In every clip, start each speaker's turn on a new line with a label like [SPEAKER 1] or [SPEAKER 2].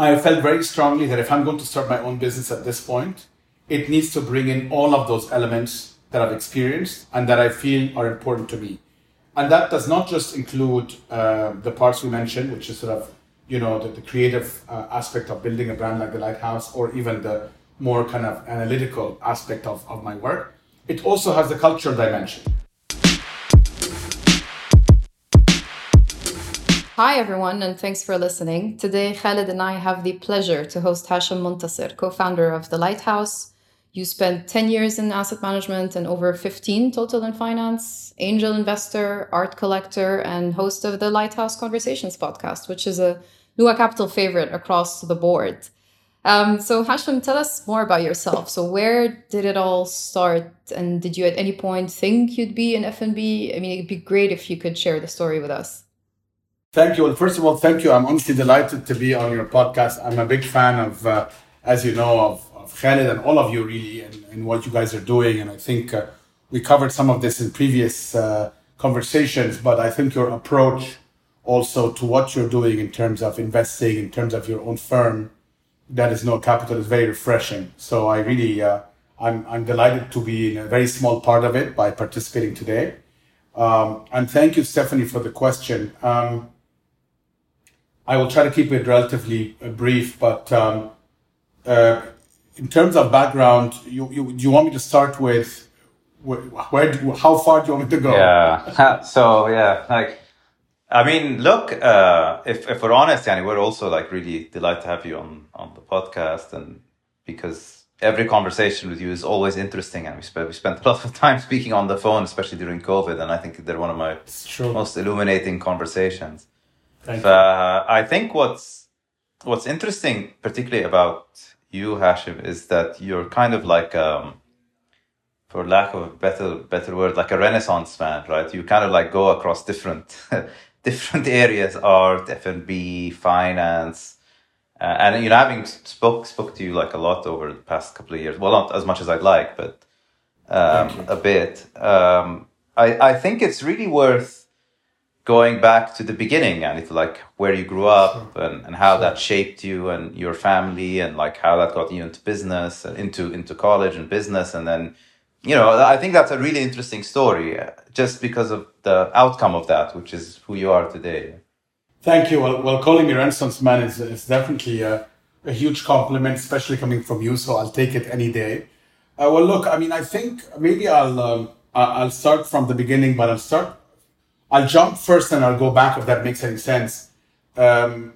[SPEAKER 1] I felt very strongly that if I'm going to start my own business at this point, it needs to bring in all of those elements that I've experienced and that I feel are important to me. And that does not just include uh, the parts we mentioned, which is sort of, you know, the, the creative uh, aspect of building a brand like the Lighthouse, or even the more kind of analytical aspect of, of my work. It also has the cultural dimension.
[SPEAKER 2] Hi, everyone, and thanks for listening. Today, Khaled and I have the pleasure to host Hashem Montasser, co founder of The Lighthouse. You spent 10 years in asset management and over 15 total in finance, angel investor, art collector, and host of the Lighthouse Conversations podcast, which is a Nuwa Capital favorite across the board. Um, so, Hashem, tell us more about yourself. So, where did it all start? And did you at any point think you'd be in F&B? I mean, it'd be great if you could share the story with us.
[SPEAKER 1] Thank you. Well, first of all, thank you. I'm honestly delighted to be on your podcast. I'm a big fan of, uh, as you know, of, of Khaled and all of you really, and, and what you guys are doing. And I think uh, we covered some of this in previous uh, conversations, but I think your approach also to what you're doing in terms of investing, in terms of your own firm, that is Nuwa Capital, is very refreshing. So I really, uh, I'm, I'm delighted to be in a very small part of it by participating today. Um, and thank you, Stephanie, for the question. Um, I will try to keep it relatively uh, brief, but um, uh, in terms of background, you, you, do you want me to start with where, where do, how far do you want me to go?
[SPEAKER 3] Yeah. so yeah, like, I mean, look, uh, if if we're honest, Yanni, we're also like really delighted to have you on on the podcast, and because every conversation with you is always interesting, and we spent we spent a lot of time speaking on the phone, especially during COVID, and I think they're one of my most illuminating conversations.
[SPEAKER 1] Thank
[SPEAKER 3] uh, I think what's what's interesting, particularly about you, Hashem, is that you're kind of like, um, for lack of a better better word, like a Renaissance man, right? You kind of like go across different different areas: art, F and B, finance. Uh, and you know, having spoke spoke to you like a lot over the past couple of years. Well, not as much as I'd like, but um, a bit. Um, I I think it's really worth going back to the beginning and it's like where you grew up sure. and, and how sure. that shaped you and your family and like how that got you into business and into into college and business and then you know i think that's a really interesting story uh, just because of the outcome of that which is who you are today
[SPEAKER 1] thank you well, well calling me renaissance man is, is definitely a, a huge compliment especially coming from you so i'll take it any day uh, well look i mean i think maybe i'll um, i'll start from the beginning but i'll start I'll jump first and I'll go back if that makes any sense. Um,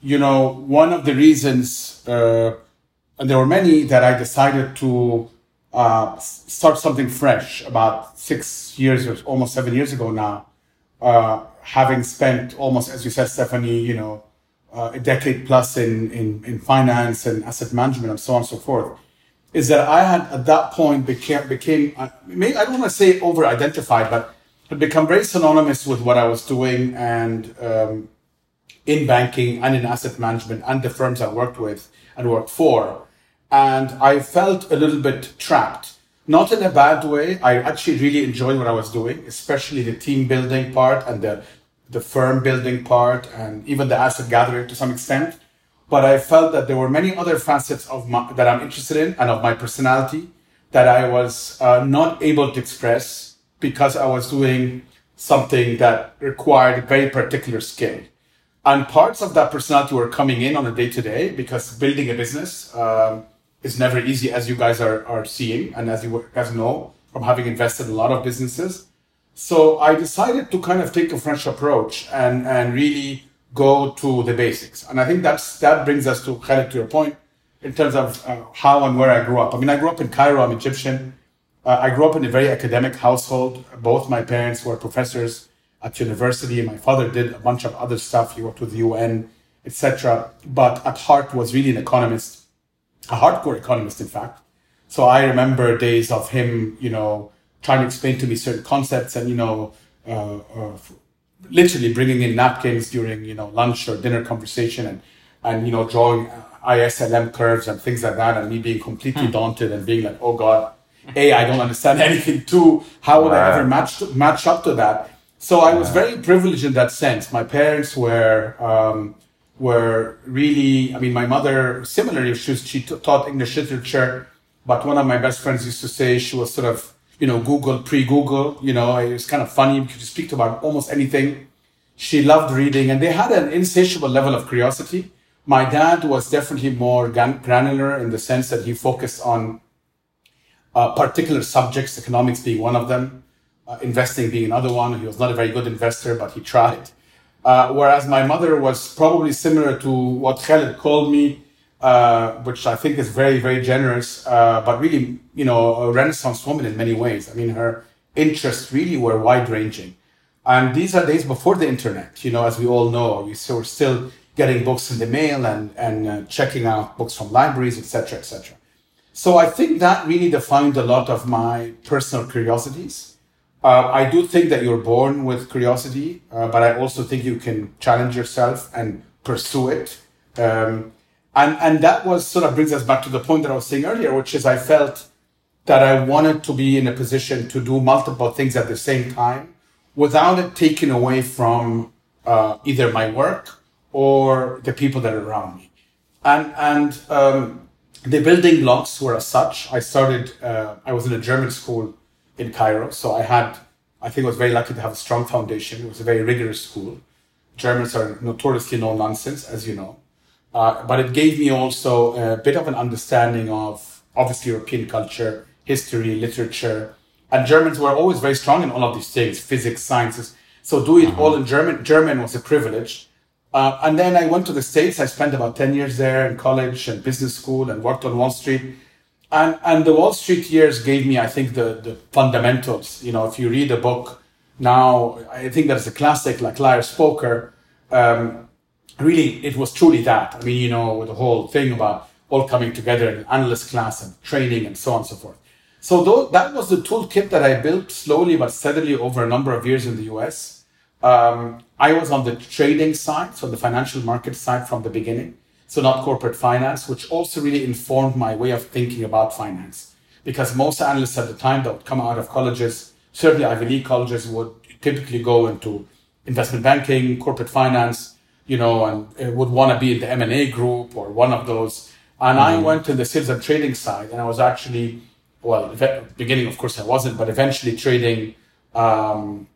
[SPEAKER 1] you know, one of the reasons, uh, and there were many that I decided to uh, start something fresh about six years or almost seven years ago now, uh, having spent almost, as you said, Stephanie, you know, uh, a decade plus in, in, in finance and asset management and so on and so forth, is that I had at that point became, became uh, I don't want to say over identified, but had become very synonymous with what I was doing and um, in banking and in asset management and the firms I worked with and worked for. And I felt a little bit trapped. Not in a bad way. I actually really enjoyed what I was doing, especially the team building part and the, the firm building part and even the asset gathering to some extent. But I felt that there were many other facets of my, that I'm interested in and of my personality that I was uh, not able to express because I was doing something that required a very particular skill. And parts of that personality were coming in on a day to day because building a business um, is never easy, as you guys are, are seeing, and as you guys know from having invested in a lot of businesses. So I decided to kind of take a fresh approach and, and really go to the basics. And I think that's, that brings us to Khaled, to your point, in terms of uh, how and where I grew up. I mean, I grew up in Cairo, I'm Egyptian. Uh, I grew up in a very academic household. Both my parents were professors at university. My father did a bunch of other stuff. He worked with the UN, etc. But at heart was really an economist, a hardcore economist, in fact. So I remember days of him, you know, trying to explain to me certain concepts and, you know, uh, uh, literally bringing in napkins during, you know, lunch or dinner conversation and, and, you know, drawing ISLM curves and things like that. And me being completely hmm. daunted and being like, oh God, a, I don't understand anything. Two, how would I ever match match up to that? So I was very privileged in that sense. My parents were um, were really, I mean, my mother, similarly, she, was, she taught English literature, but one of my best friends used to say she was sort of, you know, Google, pre-Google, you know, it was kind of funny because you speak about almost anything. She loved reading and they had an insatiable level of curiosity. My dad was definitely more granular in the sense that he focused on uh, particular subjects, economics being one of them, uh, investing being another one. He was not a very good investor, but he tried. Uh, whereas my mother was probably similar to what Khaled called me, uh, which I think is very, very generous, uh, but really, you know, a Renaissance woman in many ways. I mean, her interests really were wide ranging. And these are days before the internet, you know, as we all know. We were still getting books in the mail and, and uh, checking out books from libraries, etc., etc. So I think that really defined a lot of my personal curiosities. Uh, I do think that you're born with curiosity, uh, but I also think you can challenge yourself and pursue it. Um, and, and that was sort of brings us back to the point that I was saying earlier, which is I felt that I wanted to be in a position to do multiple things at the same time without it taking away from uh, either my work or the people that are around me. And, and um, the building blocks were as such. I started, uh, I was in a German school in Cairo. So I had, I think I was very lucky to have a strong foundation. It was a very rigorous school. Germans are notoriously no nonsense, as you know. Uh, but it gave me also a bit of an understanding of obviously European culture, history, literature. And Germans were always very strong in all of these things, physics, sciences. So doing it uh-huh. all in German, German was a privilege. Uh, and then I went to the States. I spent about 10 years there in college and business school and worked on Wall Street. And, and the Wall Street years gave me, I think, the, the fundamentals. You know, if you read a book now, I think there's a classic like Liar's Poker. Um, really, it was truly that. I mean, you know, with the whole thing about all coming together in an analyst class and training and so on and so forth. So though, that was the toolkit that I built slowly but steadily over a number of years in the US. Um, I was on the trading side, so the financial market side from the beginning so not corporate finance, which also really informed my way of thinking about finance. Because most analysts at the time that would come out of colleges, certainly Ivy League colleges, would typically go into investment banking, corporate finance, you know, and uh, would want to be in the M&A group or one of those. And mm-hmm. I went to the sales and trading side, and I was actually, well, beginning, of course, I wasn't, but eventually trading um,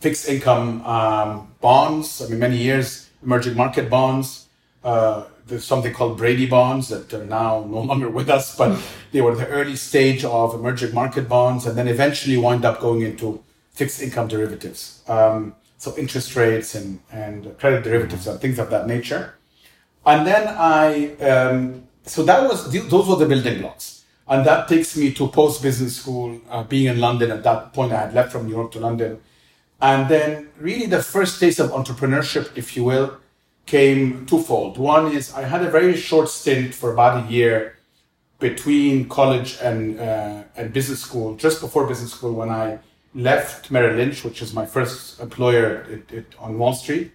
[SPEAKER 1] fixed income um, bonds. I mean, many years, emerging market bonds, uh, there's something called Brady bonds that are now no longer with us, but they were the early stage of emerging market bonds and then eventually wind up going into fixed income derivatives. Um, so interest rates and, and credit derivatives and things of that nature. And then I, um, so that was, those were the building blocks. And that takes me to post business school, uh, being in London. At that point, I had left from New York to London. And then really the first taste of entrepreneurship, if you will, came twofold. One is I had a very short stint for about a year between college and uh, and business school, just before business school, when I left Merrill Lynch, which is my first employer it, it, on Wall Street,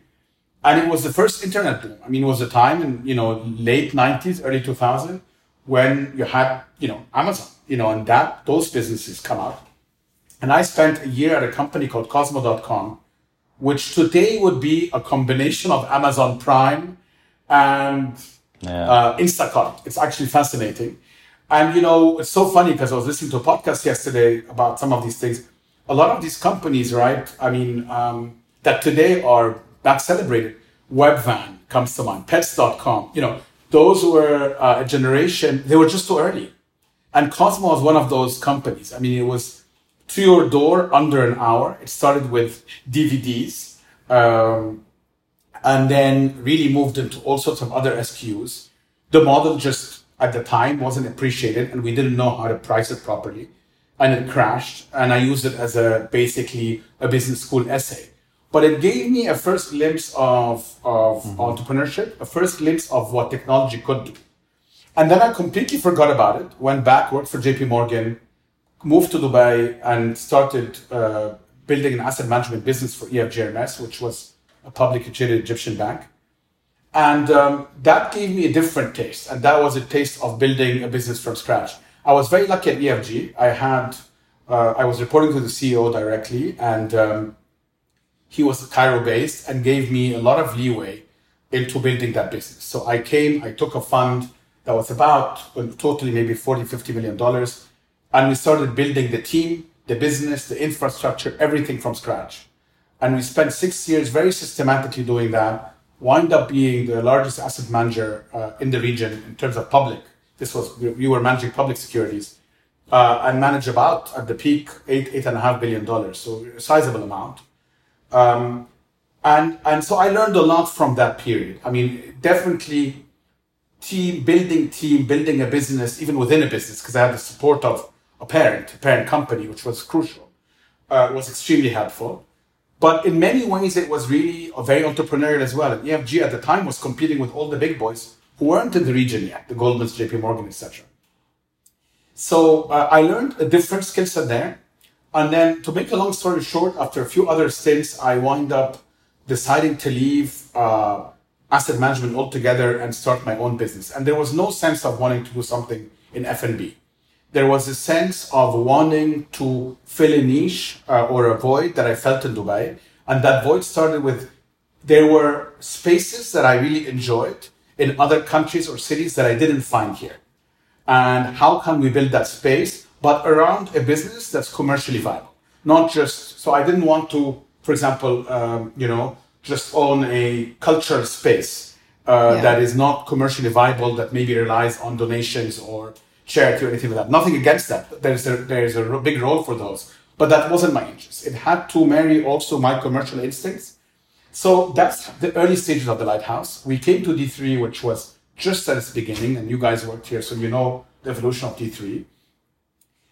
[SPEAKER 1] and it was the first internet boom. I mean, it was a time in you know late '90s, early 2000 when you had you know Amazon, you know, and that those businesses come out. And I spent a year at a company called Kozmo.com, which today would be a combination of Amazon Prime and yeah. uh, Instacart. It's actually fascinating. And, you know, it's so funny because I was listening to a podcast yesterday about some of these things. A lot of these companies, right? I mean, um, that today are back celebrated. Webvan comes to mind, pets.com, you know, those were uh, a generation, they were just too early. And Kozmo was one of those companies. I mean, it was to your door under an hour. It started with DVDs, um, and then really moved into all sorts of other SKUs. The model just at the time wasn't appreciated, and we didn't know how to price it properly, and it crashed. And I used it as a basically a business school essay. But it gave me a first glimpse of, of mm-hmm. entrepreneurship, a first glimpse of what technology could do. And then I completely forgot about it, went back, worked for JP Morgan, moved to Dubai and started uh, building an asset management business for EFG Hermes, which was a publicly traded Egyptian bank. And um, that gave me a different taste. And that was a taste of building a business from scratch. I was very lucky at EFG. I had, uh, I was reporting to the CEO directly and um, he was Cairo based and gave me a lot of leeway into building that business. So I came, I took a fund that was about totally maybe 40, 50 million dollars. And we started building the team, the business, the infrastructure, everything from scratch. And we spent six years very systematically doing that, wind up being the largest asset manager uh, in the region in terms of public. This was, we were managing public securities uh, and manage about at the peak eight, eight and a half billion dollars. So a sizable amount. Um, and, and so I learned a lot from that period. I mean, definitely team building team, building a business, even within a business, because I had the support of a parent, a parent company, which was crucial, uh, was extremely helpful. But in many ways, it was really very entrepreneurial as well. And EFG at the time was competing with all the big boys who weren't in the region yet, the Goldman's, JP Morgan, etc. So uh, I learned a different skill set there. And then to make a long story short, after a few other stints, I wind up deciding to leave uh, asset management altogether and start my own business. And there was no sense of wanting to do something in F&B. There was a sense of wanting to fill a niche uh, or a void that I felt in Dubai. And that void started with there were spaces that I really enjoyed in other countries or cities that I didn't find here. And how can we build that space, but around a business that's commercially viable? Not just, so I didn't want to, for example, um, you know, just own a cultural space uh, yeah. that is not commercially viable, that maybe relies on donations or charity or anything like that. Nothing against that. There's a, there's a big role for those. But that wasn't my interest. It had to marry also my commercial instincts. So that's the early stages of the lighthouse. We came to D3, which was just at its beginning, and you guys worked here, so you know the evolution of D3.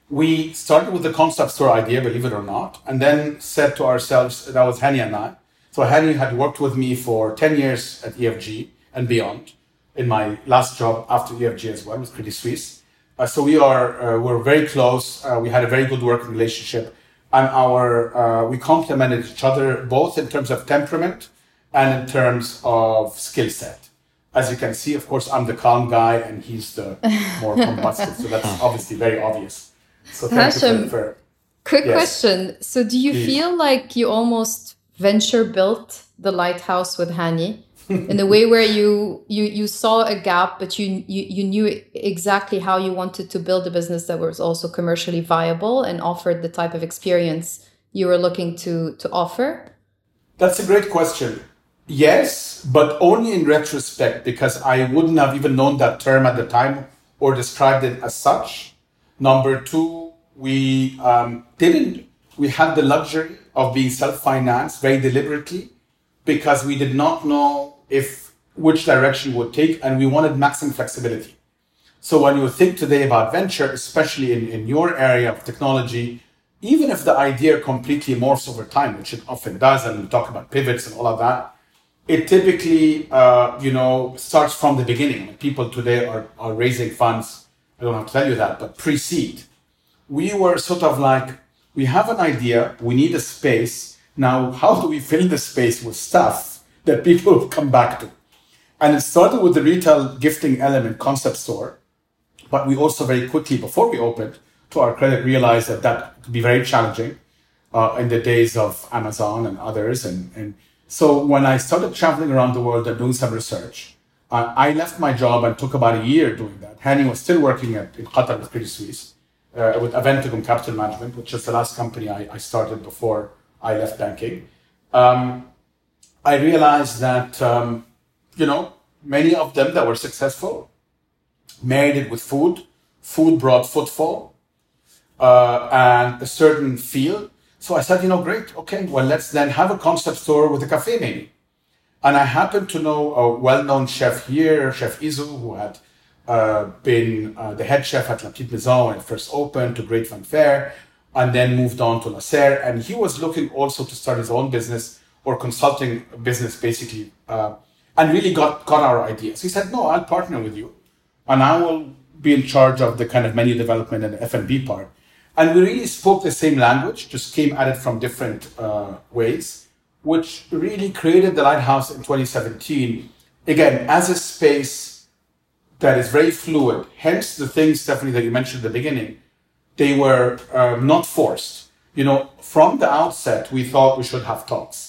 [SPEAKER 1] We started with the concept store idea, believe it or not, and then said to ourselves, that was Hani and I, so Hani had worked with me for 10 years at EFG and beyond in my last job after EFG as well with Credit Suisse. Uh, so we are, uh, we're very close. Uh, we had a very good working relationship and our, uh, we complemented each other both in terms of temperament and in terms of skill set. As you can see, of course, I'm the calm guy and he's the more combustive. So that's obviously very obvious. So
[SPEAKER 2] thank you for, for quick yes. question. So do you Please. feel like you almost venture built the lighthouse with Hani in the way where you you you saw a gap but you, you you knew exactly how you wanted to build a business that was also commercially viable and offered the type of experience you were looking to to offer?
[SPEAKER 1] That's a great question. Yes but only in retrospect because i wouldn't have even known that term at the time or described it as such. Number two we um, didn't we had the luxury of being self-financed very deliberately because we did not know if which direction would take and we wanted maximum flexibility. So when you think today about venture, especially in, in your area of technology, even if the idea completely morphs over time, which it often does, and we talk about pivots and all of that, it typically, uh, you know, starts from the beginning. People today are, are raising funds. I don't have to tell you that, but pre-seed. We were sort of like, we have an idea, we need a space. Now, how do we fill the space with stuff that people have come back to? And it started with the retail gifting element concept store. But we also very quickly, before we opened, to our credit, realized that that could be very challenging uh, in the days of Amazon and others. And, and so when I started traveling around the world and doing some research, uh, I left my job and took about a year doing that. Hani was still working at, in Qatar with Credit Suisse uh, with Aventicum Capital Management, which is the last company I, I started before I left banking. Um, I realized that, um, you know, many of them that were successful married it with food. Food brought footfall uh, and a certain feel. So I said, you know, great, okay, well, let's then have a concept store with a cafe maybe. And I happened to know a well-known chef here, Chef Izu, who had uh, been uh, the head chef at La Petite Maison when it first opened to Great Fanfare, and then moved on to La Serre. And he was looking also to start his own business or consulting business, basically, uh, and really got, got our ideas. He said, no, I'll partner with you, and I will be in charge of the kind of menu development and F&B part. And we really spoke the same language, just came at it from different uh, ways, which really created the Lighthouse in 2017, again, as a space that is very fluid. Hence, the things, Stephanie, that you mentioned at the beginning, they were um, not forced. You know, from the outset, we thought we should have talks.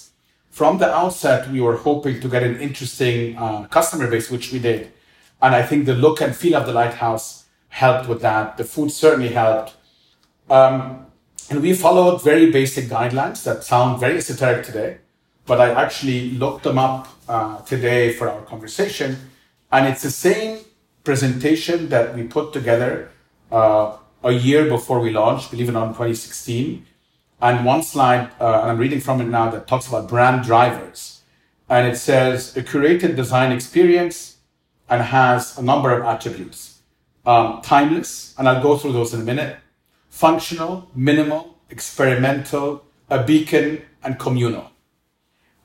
[SPEAKER 1] From the outset, we were hoping to get an interesting uh, customer base, which we did. And I think the look and feel of the lighthouse helped with that. The food certainly helped. Um, and we followed very basic guidelines that sound very esoteric today, but I actually looked them up uh, today for our conversation. And it's the same presentation that we put together uh, a year before we launched, believe it or not, in 2016. And one slide, uh, and I'm reading from it now, that talks about brand drivers. And it says a curated design experience and has a number of attributes. Um, timeless, and I'll go through those in a minute. Functional, minimal, experimental, a beacon, and communal.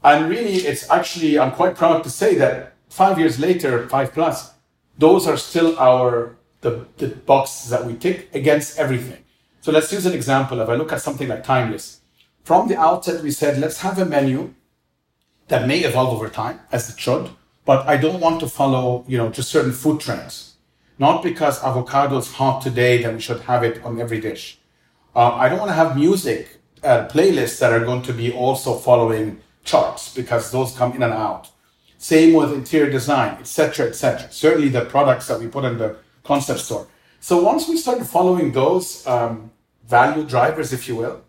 [SPEAKER 1] And really, it's actually, I'm quite proud to say that five years later, five plus, those are still our the, the boxes that we tick against everything. So let's use an example. If I look at something like Timeless, from the outset, we said, let's have a menu that may evolve over time, as it should, but I don't want to follow, you know, just certain food trends. Not because avocado is hot today that we should have it on every dish. Uh, I don't want to have music uh, playlists that are going to be also following charts because those come in and out. Same with interior design, etc., etc. Certainly, the products that we put in the concept store. So once we started following those um, value drivers, if you will,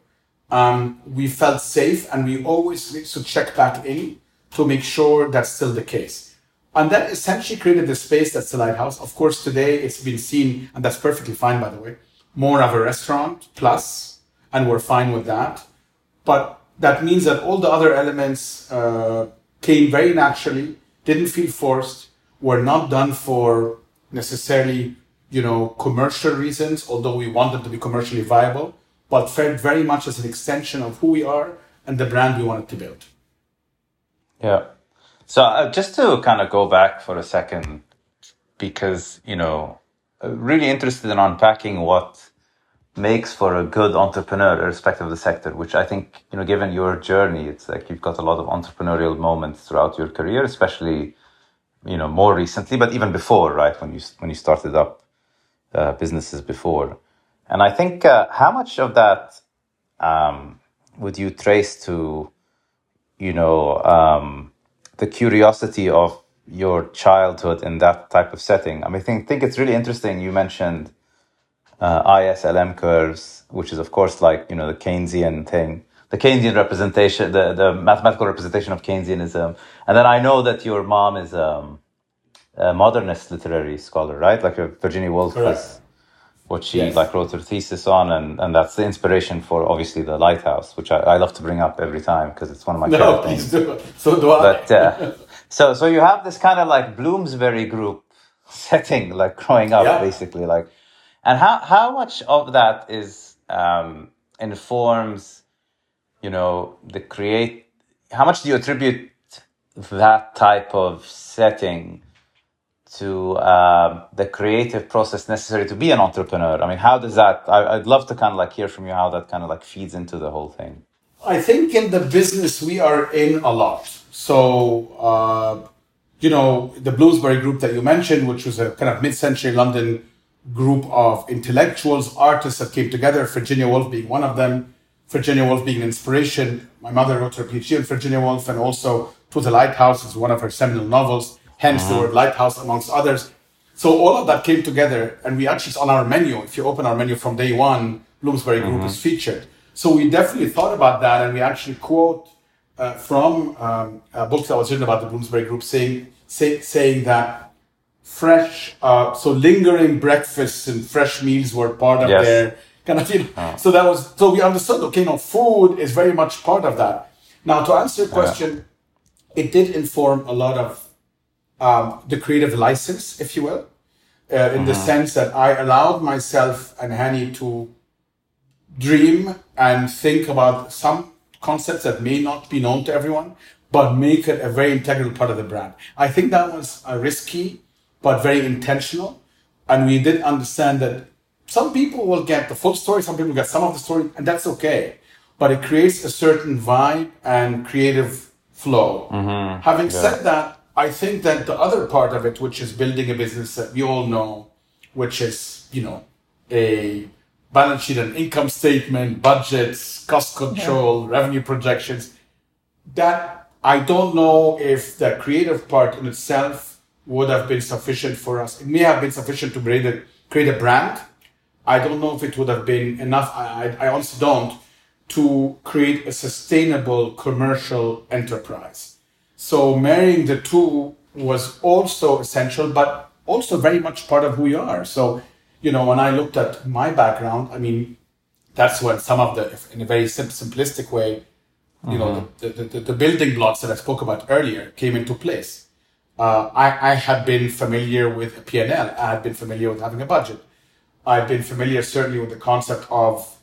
[SPEAKER 1] um, we felt safe, and we always need to check back in to make sure that's still the case. And that essentially created the space that's the lighthouse. Of course, today it's been seen, and that's perfectly fine, by the way, more of a restaurant plus, and we're fine with that. But that means that all the other elements uh, came very naturally, didn't feel forced, were not done for necessarily, you know, commercial reasons, although we want them to be commercially viable, but felt very much as an extension of who we are and the brand we wanted to build.
[SPEAKER 3] Yeah. So uh, just to kind of go back for a second, because, you know, uh, really interested in unpacking what makes for a good entrepreneur, irrespective of the sector, which I think, you know, given your journey, it's like you've got a lot of entrepreneurial moments throughout your career, especially, you know, more recently, but even before, right? When you, when you started up uh, businesses before. And I think, uh, how much of that, um, would you trace to, you know, um, the curiosity of your childhood in that type of setting? I mean, I think, think it's really interesting. You mentioned, uh, ISLM curves, which is of course like you know the Keynesian thing, the Keynesian representation, the, the mathematical representation of Keynesianism. And then I know that your mom is um, a modernist literary scholar, right? Like Virginia Woolf
[SPEAKER 1] Correct.
[SPEAKER 3] was what she
[SPEAKER 1] Yes.
[SPEAKER 3] like wrote her thesis on, and, and that's the inspiration for obviously the Lighthouse, which I, I love to bring up every time because it's one of my
[SPEAKER 1] No,
[SPEAKER 3] favorite things.
[SPEAKER 1] do. So do I.
[SPEAKER 3] But uh, so so you have this kind of like Bloomsbury group setting, like growing up,
[SPEAKER 1] Yeah.
[SPEAKER 3] basically, like, and how how much of that is um, informs, you know, the create. How much do you attribute that type of setting to um, the creative process necessary to be an entrepreneur? I mean, how does that? I, I'd love to kind of like hear from you how that kind of like feeds into the whole thing.
[SPEAKER 1] I think in the business we are in a lot. So, uh, you know, the Bloomsbury group that you mentioned, which was a kind of mid-century London group of intellectuals, artists that came together, Virginia Woolf being one of them, Virginia Woolf being an inspiration. My mother wrote her PhD on Virginia Woolf and also To the Lighthouse is one of her seminal novels, hence the word lighthouse amongst others. So all of that came together and we actually, it's on our menu. If you open our menu from day one, Bloomsbury Group is featured. So we definitely thought about that and we actually quote uh, from um, a book that was written about the Bloomsbury Group saying, say, saying that fresh, uh, so lingering breakfasts and fresh meals were part of
[SPEAKER 3] Yes.
[SPEAKER 1] their kind of, you know, so that was, so we understood, okay, no, food is very much part of that. Now, to answer your question, it did inform a lot of um, the creative license, if you will, uh, in the sense that I allowed myself and Hani to dream and think about some concepts that may not be known to everyone, but make it a very integral part of the brand. I think that was uh, risky, but very intentional. And we did understand that some people will get the full story, some people get some of the story, and that's okay. But it creates a certain vibe and creative flow. Having said that, I think that the other part of it, which is building a business that we all know, which is, you know, a balance sheet and income statement, budgets, cost control, revenue projections, that I don't know if the creative part in itself would have been sufficient for us. It may have been sufficient to create a, create a brand. I don't know if it would have been enough. I, I, I honestly don't to create a sustainable commercial enterprise. So marrying the two was also essential, but also very much part of who you are. So, you know, when I looked at my background, I mean, that's when some of the, in a very sim- simplistic way, you mm-hmm. know, the, the, the, the, building blocks that I spoke about earlier came into place. Uh, I, I had been familiar with a P&L. I had been familiar with having a budget. I've been familiar certainly with the concept of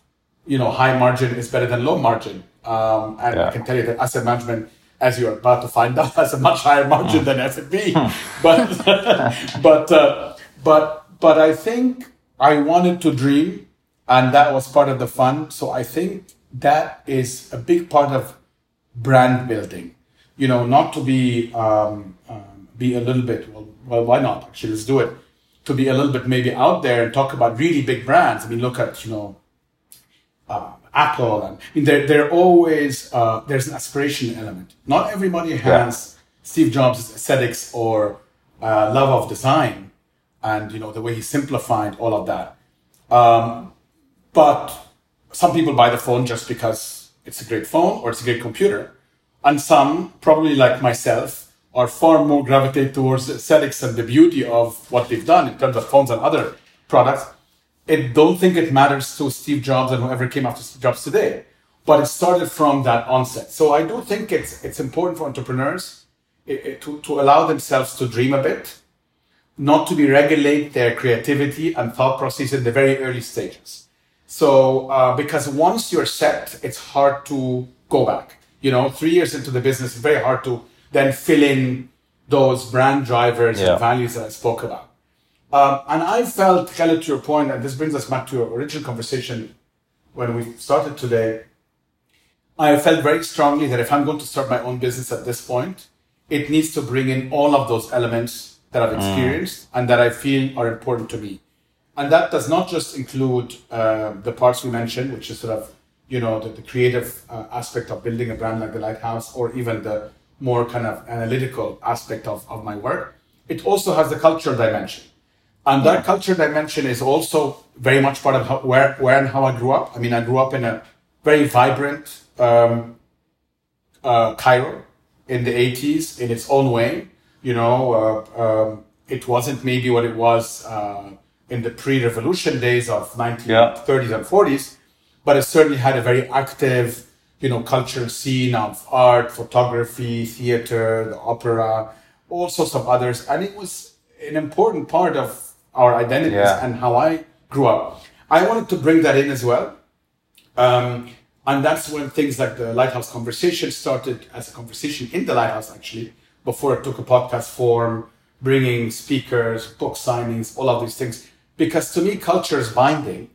[SPEAKER 1] you know, high margin is better than low margin. Um, and yeah. I can tell you that asset management, as you're about to find out, has a much higher margin than F&B. Hmm. but, but, uh, but, but I think I wanted to dream and that was part of the fun. So I think that is a big part of brand building, you know, not to be, um, um, be a little bit, well, well, why not? Actually, let's do it. To be a little bit maybe out there and talk about really big brands. I mean, look at, you know, uh, Apple, and I mean, they're, they're always, uh, there's an aspiration element. Not everybody has yeah. Steve Jobs' aesthetics or uh, love of design and, you know, the way he simplified all of that. Um, but some people buy the phone just because it's a great phone or it's a great computer. And some, probably like myself, are far more gravitate towards the aesthetics and the beauty of what they've done in terms of phones and other products I don't think it matters to Steve Jobs and whoever came after Steve Jobs today, but it started from that onset. So I do think it's it's important for entrepreneurs it, it, to to allow themselves to dream a bit, not to be regulate their creativity and thought process in the very early stages. So uh, because once you're set, it's hard to go back. You know, three years into the business, it's very hard to then fill in those brand drivers yeah. and values that I spoke about. Um, and I felt, Khaled, to your point, and this brings us back to your original conversation when we started today. I felt very strongly that if I'm going to start my own business at this point, it needs to bring in all of those elements that I've mm. experienced mm. and that I feel are important to me. And that does not just include uh, the parts we mentioned, which is sort of, you know, the, the creative uh, aspect of building a brand like the Lighthouse, or even the more kind of analytical aspect of, of my work. It also has the cultural dimension. And that culture dimension is also very much part of how, where, where and how I grew up. I mean, I grew up in a very vibrant um, uh, Cairo in the 80s in its own way. You know, uh, um, it wasn't maybe what it was uh, in the pre-revolution days of 1930s yeah. and 40s, but it certainly had a very active, you know, cultural scene of art, photography, theater, the opera, all sorts of others. And it was an important part of our identities yeah. and how I grew up. I wanted to bring that in as well. Um, and that's when things like the Lighthouse conversation started as a conversation in the Lighthouse, actually, before it took a podcast form, bringing speakers, book signings, all of these things. Because to me, culture is binding.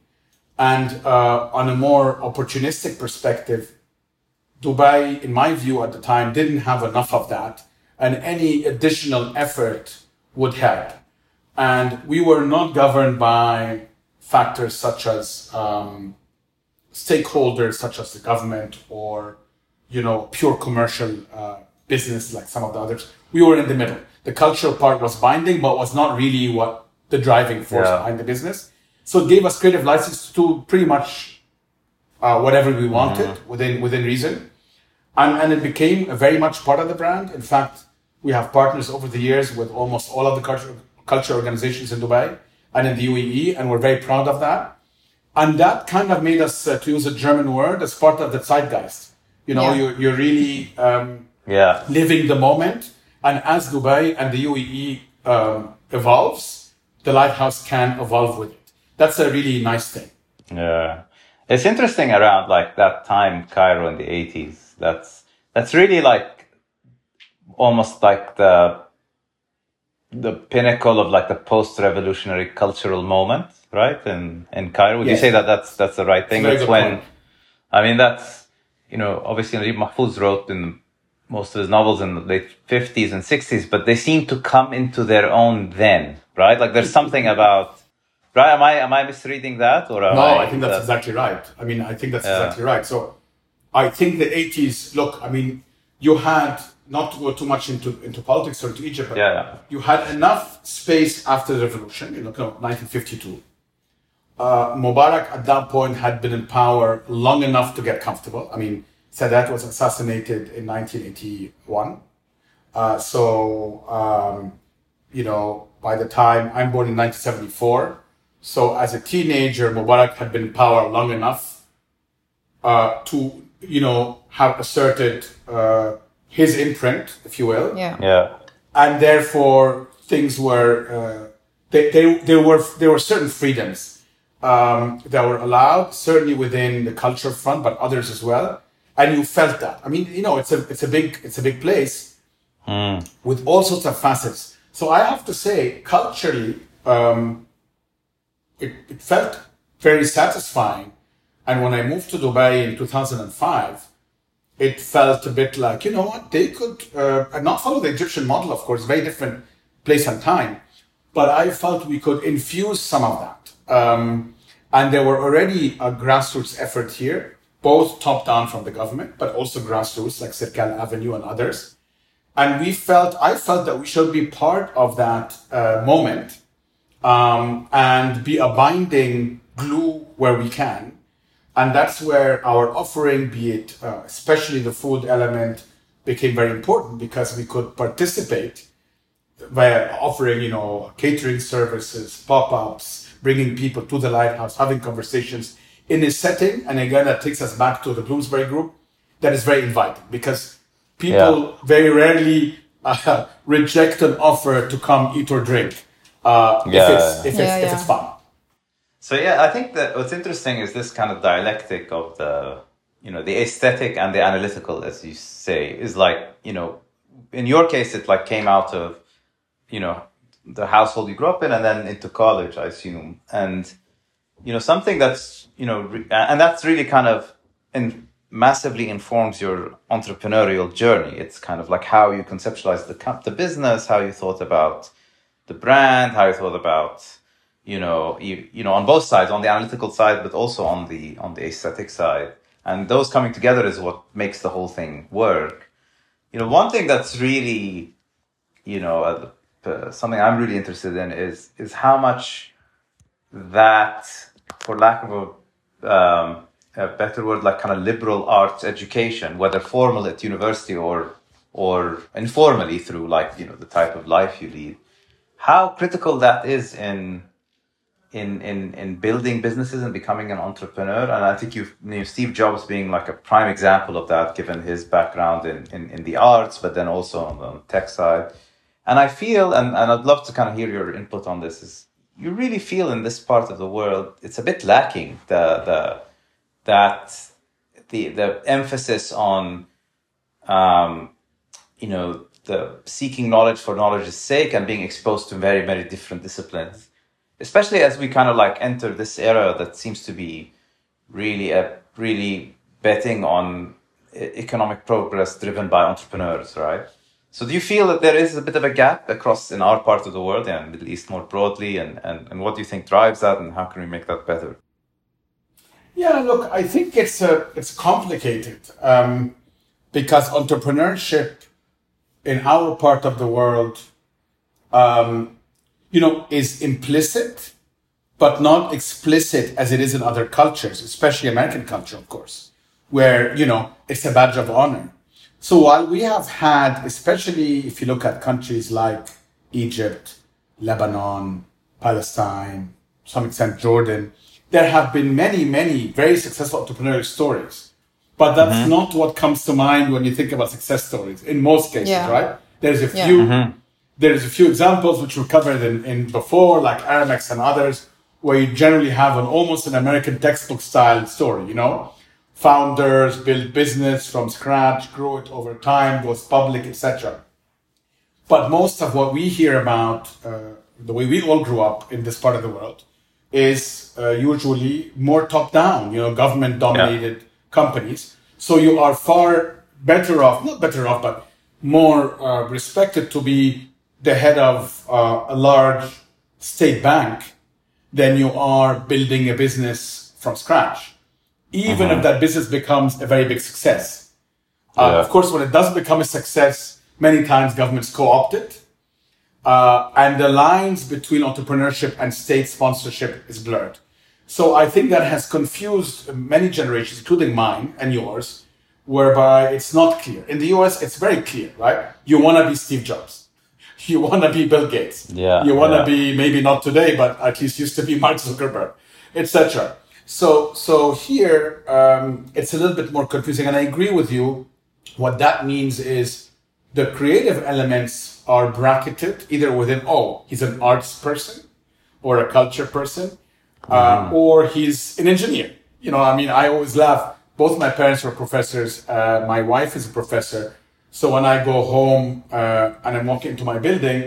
[SPEAKER 1] And uh, on a more opportunistic perspective, Dubai, in my view at the time, didn't have enough of that. And any additional effort would help. And we were not governed by factors such as um, stakeholders, such as the government or, you know, pure commercial uh, business like some of the others. We were in the middle. The cultural part was binding, but was not really what the driving force yeah. behind the business. So it gave us creative license to pretty much uh, whatever we wanted mm-hmm. within within reason, and and it became a very much part of the brand. In fact, we have partners over the years with almost all of the cultural culture organizations in Dubai and in the UAE, and we're very proud of that. And that kind of made us, uh, to use a German word, as part of the zeitgeist. You know, yeah. you're, you're really um,
[SPEAKER 3] yeah.
[SPEAKER 1] living the moment. And as Dubai and the UAE um, evolves, the lighthouse can evolve with it. That's a really nice thing.
[SPEAKER 3] Yeah. It's interesting around like that time, Cairo in the 80s. That's, that's really like almost like the the pinnacle of like the post-revolutionary cultural moment, right? In in Cairo, would yes. you say that that's that's the right thing? That's when, point. I mean, that's you know, obviously Naguib Mahfouz wrote in most of his novels in the late fifties and sixties, but they seem to come into their own then, right? Like there's something about. Right? Am I am I misreading that or
[SPEAKER 1] no? I, I think that's exactly right. I mean, I think that's yeah. exactly right. So, I think the '80s. Look, I mean, you had not to go too much into, into politics or into Egypt, but
[SPEAKER 3] Yeah, yeah.
[SPEAKER 1] you had enough space after the revolution, you know, 1952. Uh, Mubarak at that point had been in power long enough to get comfortable. I mean, Sadat was assassinated in 1981. Uh, so, um, you know, by the time I'm born in 1974, so as a teenager, Mubarak had been in power long enough uh, to, you know, have asserted uh, his imprint, if you will.
[SPEAKER 2] Yeah.
[SPEAKER 3] Yeah.
[SPEAKER 1] and therefore things were uh, they, they, there were there were certain freedoms um, that were allowed certainly within the culture front but others as well. And you felt that. I mean you know it's a it's a big it's a big place with all sorts of facets. So i have to say culturally um, it, it felt very satisfying. And when i moved to dubai in 2005 it felt a bit like, you know what, they could uh, not follow the Egyptian model, of course, very different place and time. But I felt we could infuse some of that. Um, and there were already a grassroots effort here, both top down from the government, but also grassroots like Alserkal Avenue and others. And we felt, I felt that we should be part of that uh, moment um, and be a binding glue where we can. And that's where our offering, be it uh, especially the food element, became very important because we could participate by offering, you know, catering services, pop-ups, bringing people to the lighthouse, having conversations in a setting. And again, that takes us back to the Bloomsbury Group. That is very inviting because people
[SPEAKER 3] Yeah.
[SPEAKER 1] very rarely uh, reject an offer to come eat or drink uh,
[SPEAKER 3] Yeah.
[SPEAKER 1] if it's if it's
[SPEAKER 2] Yeah,
[SPEAKER 1] if
[SPEAKER 2] yeah.
[SPEAKER 1] it's fun.
[SPEAKER 3] So yeah, I think that what's interesting is this kind of dialectic of the, you know, the aesthetic and the analytical, as you say, is like, you know, in your case, it like came out of, you know, the household you grew up in and then into college, I assume. And, you know, something that's, you know, re- and that's really kind of in, massively informs your entrepreneurial journey. It's kind of like how you conceptualize the, the business, how you thought about the brand, how you thought about, you know, you, you know, on both sides, on the analytical side, but also on the on the aesthetic side. And those coming together is what makes the whole thing work. You know, one thing that's really, you know, uh, uh, something I'm really interested in is is how much that, for lack of a, um, a better word, like kind of liberal arts education, whether formal at university or or informally through like you know the type of life you lead, how critical that is in in in in building businesses and becoming an entrepreneur. And I think you've you know, Steve Jobs being like a prime example of that, given his background in in, in the arts, but then also on the tech side. And I feel, and, and I'd love to kind of hear your input on this, is you really feel in this part of the world it's a bit lacking the the that the the emphasis on um, you know the seeking knowledge for knowledge's sake and being exposed to very very different disciplines especially as we kind of like enter this era that seems to be really a really betting on economic progress driven by entrepreneurs right? So do you feel that there is a bit of a gap across in our part of the world and middle east more broadly? And, and, and what do you think drives that and how can we make that better?
[SPEAKER 1] Yeah, look, I think it's a it's complicated um, because entrepreneurship in our part of the world, um, you know, is implicit, but not explicit as it is in other cultures, especially American culture, of course, where you know it's a badge of honor. So while we have had, especially if you look at countries like Egypt, Lebanon, Palestine, to some extent Jordan, there have been many, many very successful entrepreneurial stories. But that's mm-hmm. not what comes to mind when you think about success stories in most cases,
[SPEAKER 2] Yeah.
[SPEAKER 1] right? There's a
[SPEAKER 2] Yeah.
[SPEAKER 1] few mm-hmm. There's a few examples which were covered in, in before, like Aramex and others, where you generally have an almost an American textbook style story, you know? Founders build business from scratch, grow it over time, goes public, etc. But most of what we hear about, uh, the way we all grew up in this part of the world, is uh, usually more top down, you know, government dominated companies. So you are far better off, not better off, but more uh, respected to be the head of uh, a large state bank than you are building a business from scratch, even if that business becomes a very big success. Uh,
[SPEAKER 3] Yeah.
[SPEAKER 1] Of course, when it does become a success, many times governments co-opt it. Uh, and the lines between entrepreneurship and state sponsorship is blurred. So I think that has confused many generations, including mine and yours, whereby it's not clear. In the US, it's very clear, right? You want to be Steve Jobs. You want to be Bill Gates.
[SPEAKER 3] Yeah,
[SPEAKER 1] You want to
[SPEAKER 3] yeah.
[SPEAKER 1] be maybe not today, but at least used to be Mark Zuckerberg, etc. So, so here um, it's a little bit more confusing, and I agree with you. What that means is the creative elements are bracketed either within oh he's an arts person or a culture person uh, or he's an engineer you know i mean i always laugh both my parents were professors uh, my wife is a professor so when i go home uh, and i'm walking into my building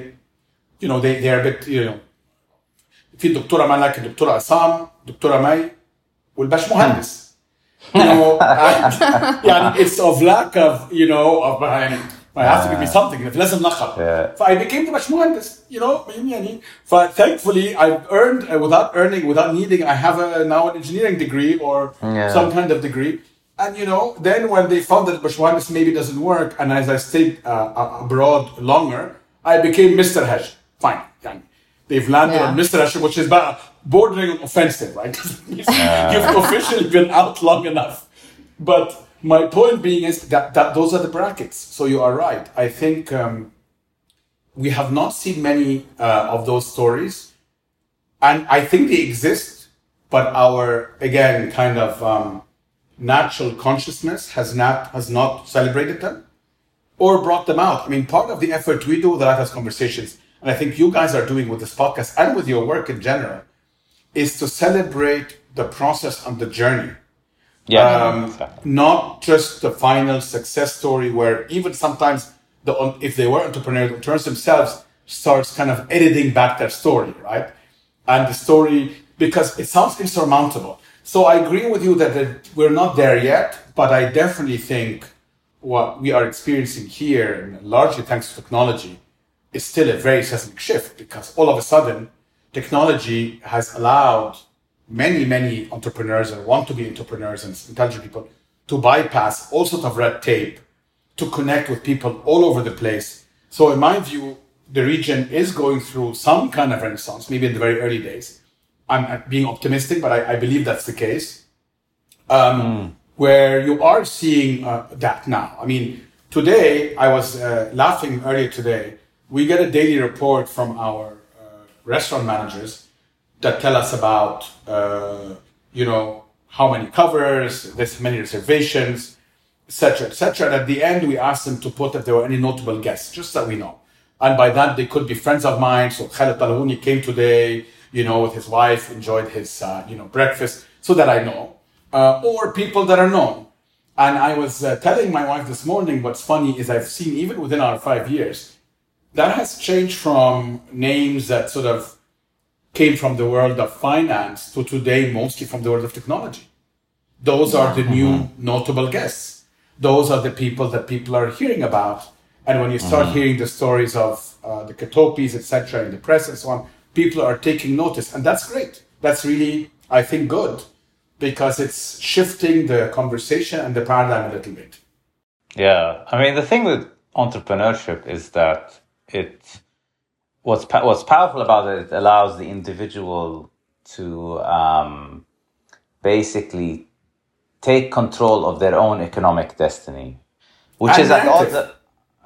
[SPEAKER 1] you know they, they're a bit you know في الدكتوره مالك الدكتوره عصام الدكتوره مي والباش مهندس you know and, يعني it's of lack of you know of يعني I have to give me something if لازم نخر
[SPEAKER 3] Yeah.
[SPEAKER 1] ف I became the باشمهندس you know يعني ف thankfully I've earned uh, without earning without needing I have a, now an engineering degree or
[SPEAKER 3] Yeah.
[SPEAKER 1] some kind of degree And you know, then when they found that Bashwanis maybe doesn't work, and as I stayed uh, uh abroad longer, I became Mr. Hajj. Fine. They've landed
[SPEAKER 2] yeah.
[SPEAKER 1] on Mr. Hajj, which is bordering on offensive, right? You've officially been out long enough. But my point being is that, that those are the brackets. So you are right. I think um, we have not seen many uh, of those stories. And I think they exist, but our, again, kind of. Um, natural consciousness has not has not celebrated them or brought them out. I mean, part of the effort we do with the Lighthouse Conversations, and I think you guys are doing with this podcast and with your work in general, is to celebrate the process and the journey
[SPEAKER 3] Yeah.
[SPEAKER 1] um,
[SPEAKER 3] exactly.
[SPEAKER 1] not just the final success story where even sometimes the if they were entrepreneurs, entrepreneurs themselves starts kind of editing back their story, right? And the story because it sounds insurmountable. So I agree with you that, we're not there yet, but I definitely think what we are experiencing here, largely thanks to technology, is still a very seismic shift because all of a sudden technology has allowed many, many entrepreneurs and want to be entrepreneurs and intelligent people to bypass all sorts of red tape to connect with people all over the place. So in my view, the region is going through some kind of renaissance, maybe in the very early days. I'm being optimistic, but I, I believe that's the case. Um, Where you are seeing uh, that now. I mean, today, I was uh, laughing earlier today. We get a daily report from our uh, restaurant managers that tell us about, uh, you know, how many covers, this many reservations, etc., etc. And at the end, we asked them to put if there were any notable guests, just that we know. And by that, they could be friends of mine. So Khaled Talhouni came today, you know, with his wife, enjoyed his, uh, you know, breakfast, so that I know. Uh, or people that are known. And I was uh, telling my wife this morning, what's funny is I've seen even within our five years, that has changed from names that sort of came from the world of finance to today mostly from the world of technology. Those are the new notable guests. Those are the people that people are hearing about. And when you start hearing the stories of uh, the Kitopis, etc., in the press and so on, people are taking notice. And that's great. That's really, I think, good because it's shifting the conversation and the paradigm a little bit.
[SPEAKER 3] Yeah, I mean the thing with entrepreneurship is that it what's what's powerful about it, it allows the individual to um, basically take control of their own economic destiny, which
[SPEAKER 1] And
[SPEAKER 3] is at all the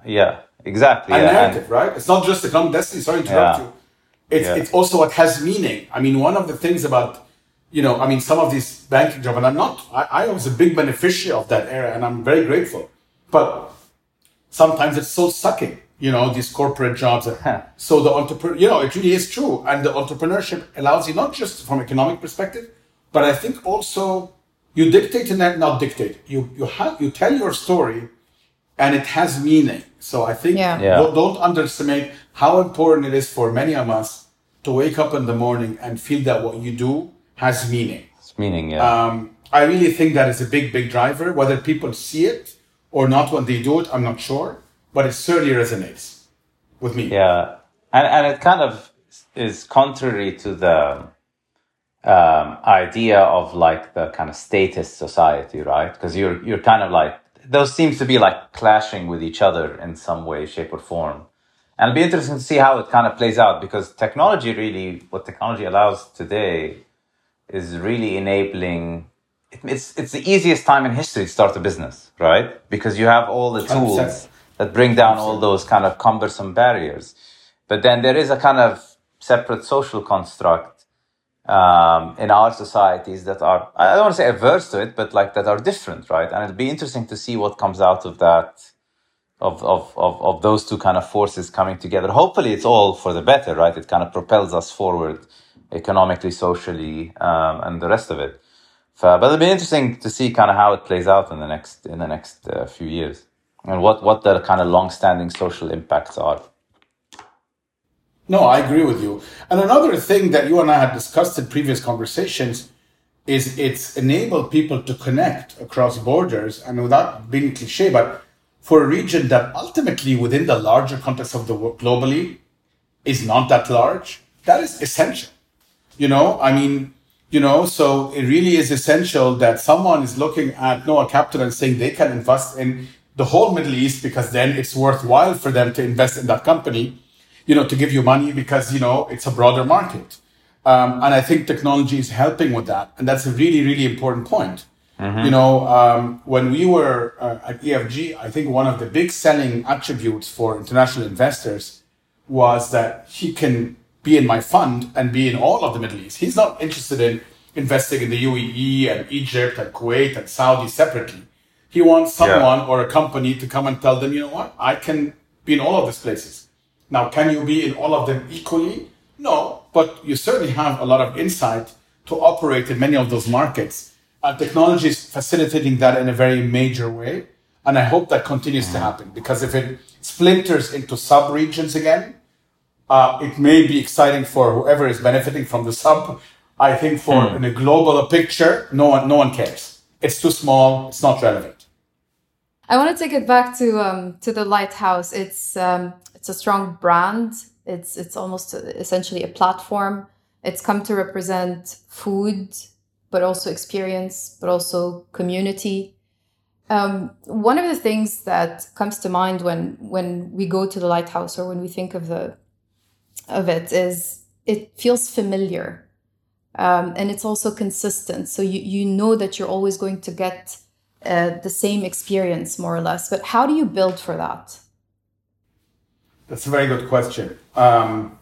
[SPEAKER 3] yeah exactly
[SPEAKER 1] and
[SPEAKER 3] yeah,
[SPEAKER 1] narrative, right? It's not just economic destiny. Sorry to interrupt
[SPEAKER 3] Yeah.
[SPEAKER 1] you. It's
[SPEAKER 3] Yeah.
[SPEAKER 1] it's also what has meaning. I mean, one of the things about you know, I mean, some of these banking jobs, and I'm not. I, I was a big beneficiary of that era, and I'm very grateful. But sometimes it's so sucking, you know, these corporate jobs. so the entrepreneur, you know, it really is true, and the entrepreneurship allows you not just from economic perspective, but I think also you dictate and not- not dictate. You you have you tell your story and it has meaning. So I think
[SPEAKER 2] Yeah.
[SPEAKER 3] Yeah.
[SPEAKER 1] Don't, don't underestimate how important it is for many of us to wake up in the morning and feel that what you do has meaning.
[SPEAKER 3] it's meaning yeah
[SPEAKER 1] Um, I really think that is a big, big driver. Whether people see it or not when they do it, I'm not sure, but it certainly resonates with me.
[SPEAKER 3] Yeah, and and it kind of is contrary to the um, idea of like the kind of statist society, right? Because you're you're kind of like those seems to be like clashing with each other in some way, shape, or form. And it'll be interesting to see how it kind of plays out because technology really, what technology allows today is really enabling. It's, it's the easiest time in history to start a business, right? Because you have all the tools 100%. that bring down all those kind of cumbersome barriers. But then there is a kind of separate social construct um, in our societies that are, I don't want to say averse to it, but like that are different, right? And it'll be interesting to see what comes out of that of, of, of, of those two kind of forces coming together. Hopefully, it's all for the better, right? It kind of propels us forward economically, socially, um, and the rest of it. but it'll be interesting to see kind of how it plays out in the next in the next uh, few years, and what what the kind of long-standing social impacts are.
[SPEAKER 1] No, I agree with you. And another thing that you and I had discussed in previous conversations is it's enabled people to connect across borders, and without being cliche, but for a region that ultimately within the larger context of the world globally is not that large, that is essential. You know, I mean, you know, so it really is essential that someone is looking at Nuwa Capital and saying they can invest in the whole Middle East because then it's worthwhile for them to invest in that company, you know, to give you money because, you know, it's a broader market. Um, and I think technology is helping with that. And that's a really, really important point. Mm-hmm. You know, um, when we were uh, at EFG, I think one of the big selling attributes for international investors was that he can be in my fund and be in all of the Middle East. He's not interested in investing in the UAE and Egypt and Kuwait and Saudi separately. He wants someone yeah. or a company to come and tell them, you know what, I can be in all of these places. Now, can you be in all of them equally? No, but you certainly have a lot of insight to operate in many of those markets uh, technology is facilitating that in a very major way. And I hope that continues to happen because if it splinters into sub regions again, uh, it may be exciting for whoever is benefiting from the sub. I think for mm. in a global picture, no one, no one cares. It's too small. It's not relevant.
[SPEAKER 2] I want to take it back to um, to the lighthouse. It's um, it's a strong brand. It's it's almost essentially a platform. It's come to represent food, but also experience, but also community. Um, one of the things that comes to mind when when we go to the lighthouse or when we think of the of it is it feels familiar, um, and it's also consistent. So you you know that you're always going to get uh, the same experience more or less. But how do you build for that?
[SPEAKER 1] That's a very good question. Um,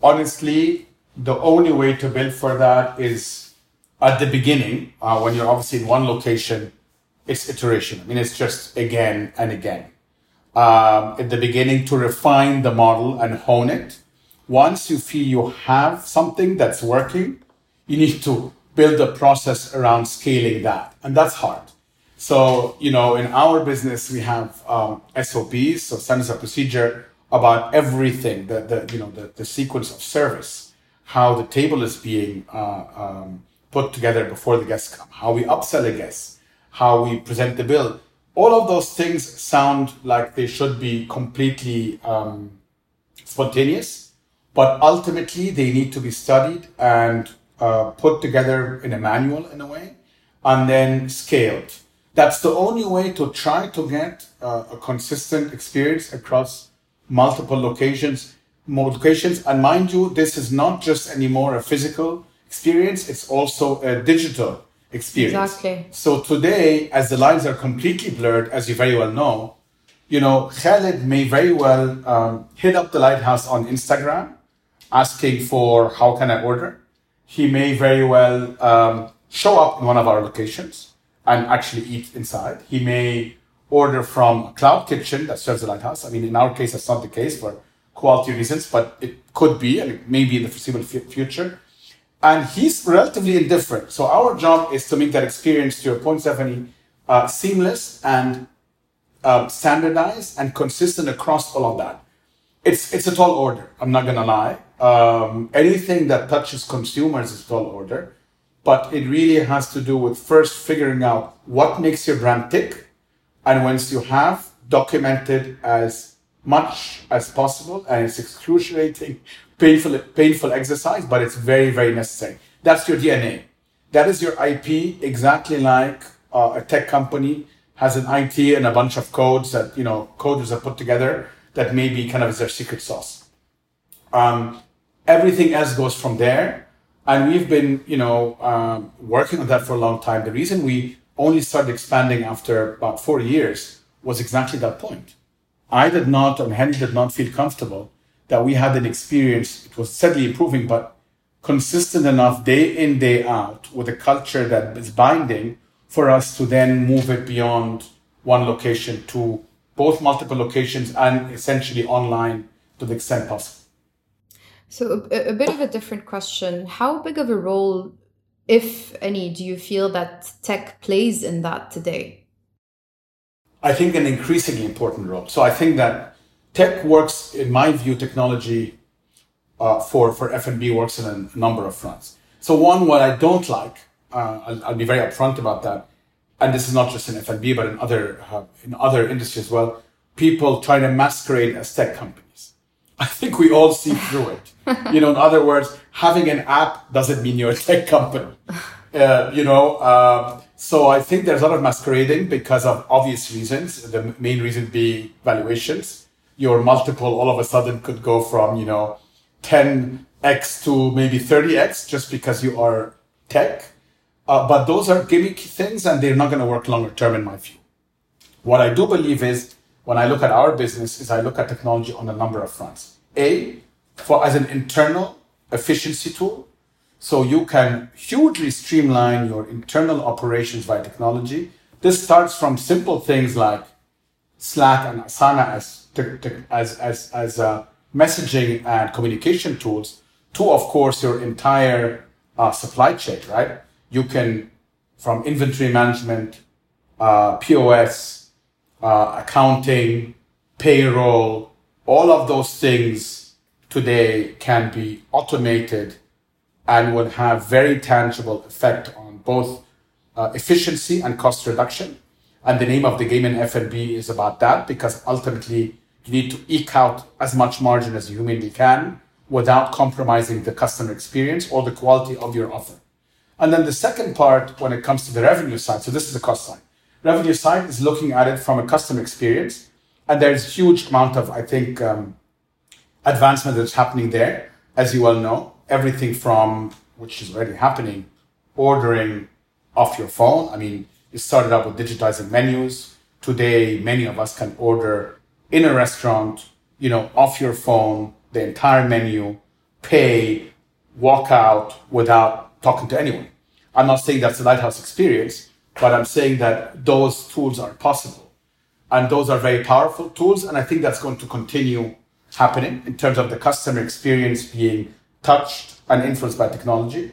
[SPEAKER 1] honestly, the only way to build for that is at the beginning, uh, when you're obviously in one location, it's iteration. I mean, it's just again and again. Um, at the beginning, to refine the model and hone it. Once you feel you have something that's working, you need to build a process around scaling that. And that's hard. So, you know, in our business, we have um, SOPs, so standards of procedure about everything, the, the you know, the, the sequence of service, how the table is being uh, um, put together before the guests come, how we upsell a guest, how we present the bill. All of those things sound like they should be completely um, spontaneous, but ultimately they need to be studied and uh, put together in a manual in a way, and then scaled. That's the only way to try to get uh, a consistent experience across multiple locations. more Locations, and mind you, this is not just anymore a physical experience, it's also a digital experience.
[SPEAKER 2] Exactly.
[SPEAKER 1] So today, as the lines are completely blurred, as you very well know, you know, Khaled may very well um, hit up the lighthouse on Instagram asking for how can I order. He may very well um, show up in one of our locations and actually eat inside. He may order from a cloud kitchen that serves the lighthouse. I mean, in our case, that's not the case for quality reasons, but it could be, and maybe in the foreseeable future and he's relatively indifferent. So our job is to make that experience, to your point, Stephanie, uh, seamless and uh, standardized and consistent across all of that. It's it's a tall order. I'm not gonna lie. Um, anything that touches consumers is tall order, but it really has to do with first figuring out what makes your brand tick, and once you have documented as much as possible, and it's excruciating painful, painful exercise, but it's very, very necessary. That's your DNA. That is your IP, exactly like uh, a tech company has an IT and a bunch of codes that, you know, coders have put together that maybe kind of is their secret sauce. Um, everything else goes from there. And we've been, you know, um, working on that for a long time. The reason we only started expanding after about four years was exactly that point. I did not, and Hani did not feel comfortable that we had an experience. It was steadily improving, but consistent enough day in, day out with a culture that is binding for us to then move it beyond one location to both multiple locations and essentially online to the extent possible.
[SPEAKER 2] So, a, a bit of a different question. How big of a role, if any, do you feel that tech plays in that today?
[SPEAKER 1] I think an increasingly important role. So, I think that tech works, in my view, technology uh, for, for F&B works in a number of fronts. So, one, what I don't like, uh, I'll, I'll, be very upfront about that, and this is not just in F&B, but in other, uh, in other industries as well, people trying to masquerade as tech companies. I think we all see through it. you know, in other words, having an app doesn't mean you're a tech company. Uh, you know, uh, so I think there's a lot of masquerading because of obvious reasons. The main reason being valuations. Your multiple all of a sudden could go from, you know, 10x to maybe 30x just because you are tech. Uh, but those are gimmicky things and they're not going to work longer term in my view. What I do believe is when I look at our business is I look at technology on a number of fronts. A, for as an internal efficiency tool. So you can hugely streamline your internal operations by technology. This starts from simple things like Slack and Asana as, as, as, as uh, messaging and communication tools to, of course, your entire uh, supply chain, right? You can, from inventory management, uh, POS, uh, accounting, payroll, all of those things today can be automated and would have very tangible effect on both uh, efficiency and cost reduction. And the name of the game in F&B is about that because ultimately you need to eke out as much margin as you humanly can without compromising the customer experience or the quality of your offer. And then the second part, when it comes to the revenue side, so this is the cost side revenue side is looking at it from a customer experience. And there's huge amount of, I think, um, advancement that's happening there. As you well know, everything from, which is already happening, ordering off your phone. I mean, it started out with digitizing menus. Today, many of us can order in a restaurant, you know, off your phone, the entire menu, pay, walk out without talking to anyone. I'm not saying that's the lighthouse experience, but I'm saying that those tools are possible. And those are very powerful tools. And I think that's going to continue happening in terms of the customer experience being touched and influenced by technology.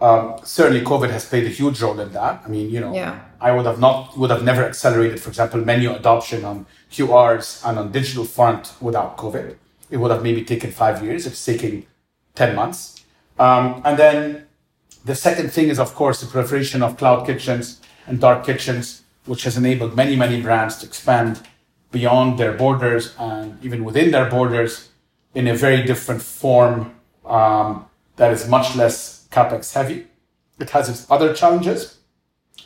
[SPEAKER 1] Um, certainly COVID has played a huge role in that. I mean, you know, yeah. I would have not, would have never accelerated, for example, menu adoption on QRs and on digital front without COVID. It would have maybe taken five years. It's taking 10 months. Um, and then the second thing is, of course, the proliferation of cloud kitchens and dark kitchens, which has enabled many, many brands to expand beyond their borders and even within their borders in a very different form um, that is much less capex heavy. It has its other challenges,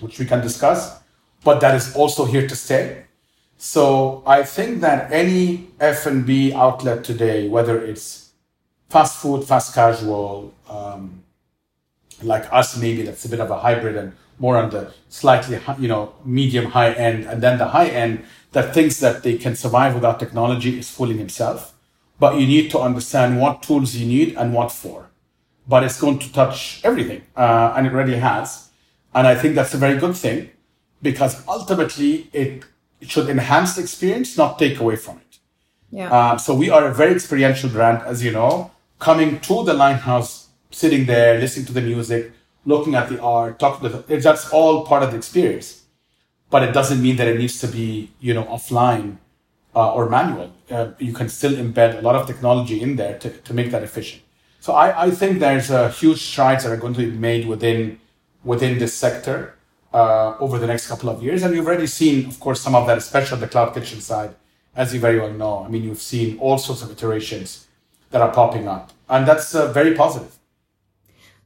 [SPEAKER 1] which we can discuss, but that is also here to stay. So I think that any F&B outlet today, whether it's fast food, fast casual, um, like us, maybe that's a bit of a hybrid and more on the slightly, you know, medium high end. And then the high end that thinks that they can survive without technology is fooling himself. But you need to understand what tools you need and what for. But it's going to touch everything. Uh, and it already has. And I think that's a very good thing because ultimately it, it should enhance the experience, not take away from it. Yeah. Uh, so we are a very experiential brand, as you know, coming to the Lighthouse, sitting there, listening to the music, looking at the art, talking to the, that's all part of the experience. But it doesn't mean that it needs to be, you know, offline uh, or manual. Uh, you can still embed a lot of technology in there to, to make that efficient. So I, I think there's a huge strides that are going to be made within within this sector uh, over the next couple of years. And you've already seen, of course, some of that, especially on the cloud kitchen side, as you very well know. I mean, you've seen all sorts of iterations that are popping up, and that's uh, very positive.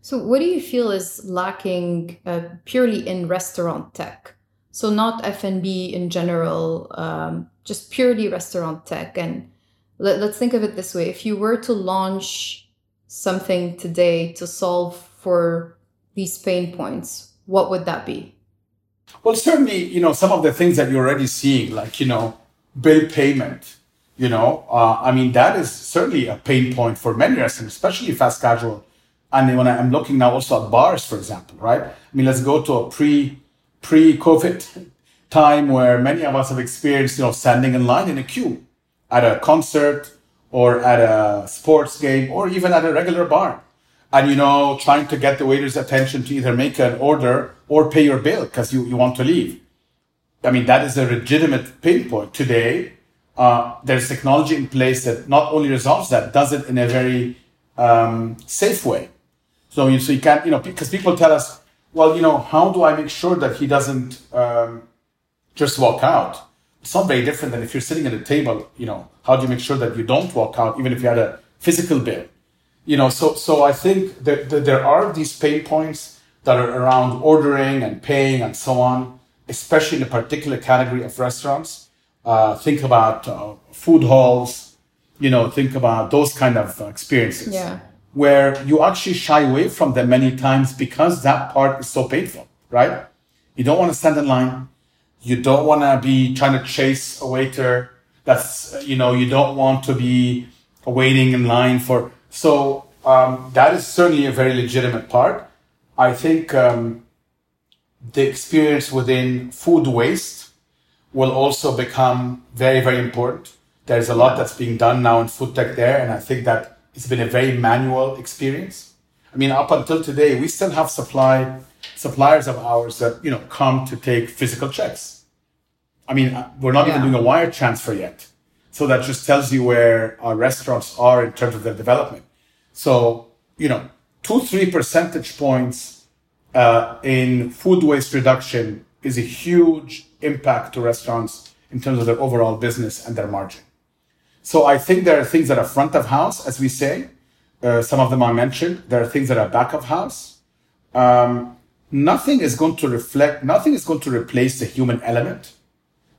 [SPEAKER 2] So, what do you feel is lacking uh, purely in restaurant tech? So not F&B in general, um, just purely restaurant tech. And let, let's think of it this way. If you were to launch something today to solve for these pain points, what would that be?
[SPEAKER 1] Well, certainly, you know, some of the things that you're already seeing, like, you know, bill payment, you know, uh, I mean, that is certainly a pain point for many restaurants, especially fast casual. And when I'm looking now also at bars, for example, right? I mean, let's go to a pre, pre-COVID time where many of us have experienced, you know, standing in line in a queue at a concert or at a sports game or even at a regular bar. And, you know, trying to get the waiter's attention to either make an order or pay your bill because you, you want to leave. I mean, that is a legitimate pain point. Today, uh, there's technology in place that not only resolves that, does it in a very um, safe way. So you, so you can't, you know, because people tell us, well, you know, how do I make sure that he doesn't um, just walk out? It's not very different than if you're sitting at a table, you know, how do you make sure that you don't walk out, even if you had a physical bill? You know, so, so I think that, that there are these pain points that are around ordering and paying and so on, especially in a particular category of restaurants. Uh, think about uh, food halls, you know, think about those kind of uh, experiences
[SPEAKER 2] Yeah.
[SPEAKER 1] Where you actually shy away from them many times because that part is so painful, right? You don't want to stand in line. You don't want to be trying to chase a waiter. That's, you know, you don't want to be waiting in line for, so um, that is certainly a very legitimate part. I think um, the experience within food waste will also become very, very important. There's a lot that's being done now in food tech there, and I think that it's been a very manual experience. I mean, up until today, we still have supply suppliers of ours that you know come to take physical checks. I mean, uh, we're not even doing a wire transfer yet, so that just tells you where our restaurants are in terms of their development. So you know, two three percentage points uh, in food waste reduction is a huge impact to restaurants in terms of their overall business and their margin. So I think there are things that are front of house, as we say. Uh, some of them I mentioned. There are things that are back of house. Um, nothing is going to reflect, nothing is going to replace the human element.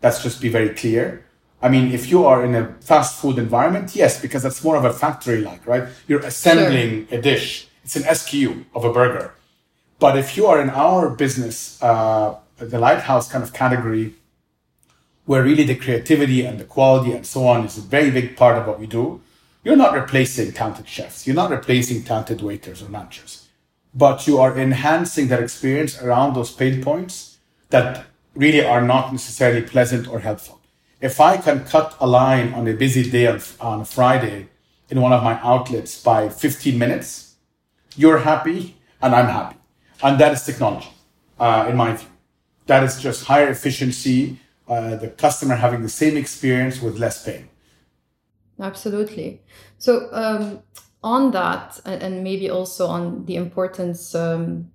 [SPEAKER 1] Let's just be very clear. I mean, if you are in a fast food environment, yes, because that's more of a factory like, right? You're assembling a dish. It's an SKU of a burger. But if you are in our business, uh, the lighthouse kind of category, where really the creativity and the quality and so on is a very big part of what we do, you're not replacing talented chefs. You're not replacing talented waiters or managers, but you are enhancing that experience around those pain points that really are not necessarily pleasant or helpful. If I can cut a line on a busy day on, on a Friday in one of my outlets by 15 minutes, you're happy and I'm happy. And that is technology, uh, in my view. That is just higher efficiency, uh, the customer having the same experience with less pain.
[SPEAKER 2] Absolutely. So, um, on that, and, maybe also on the importance um,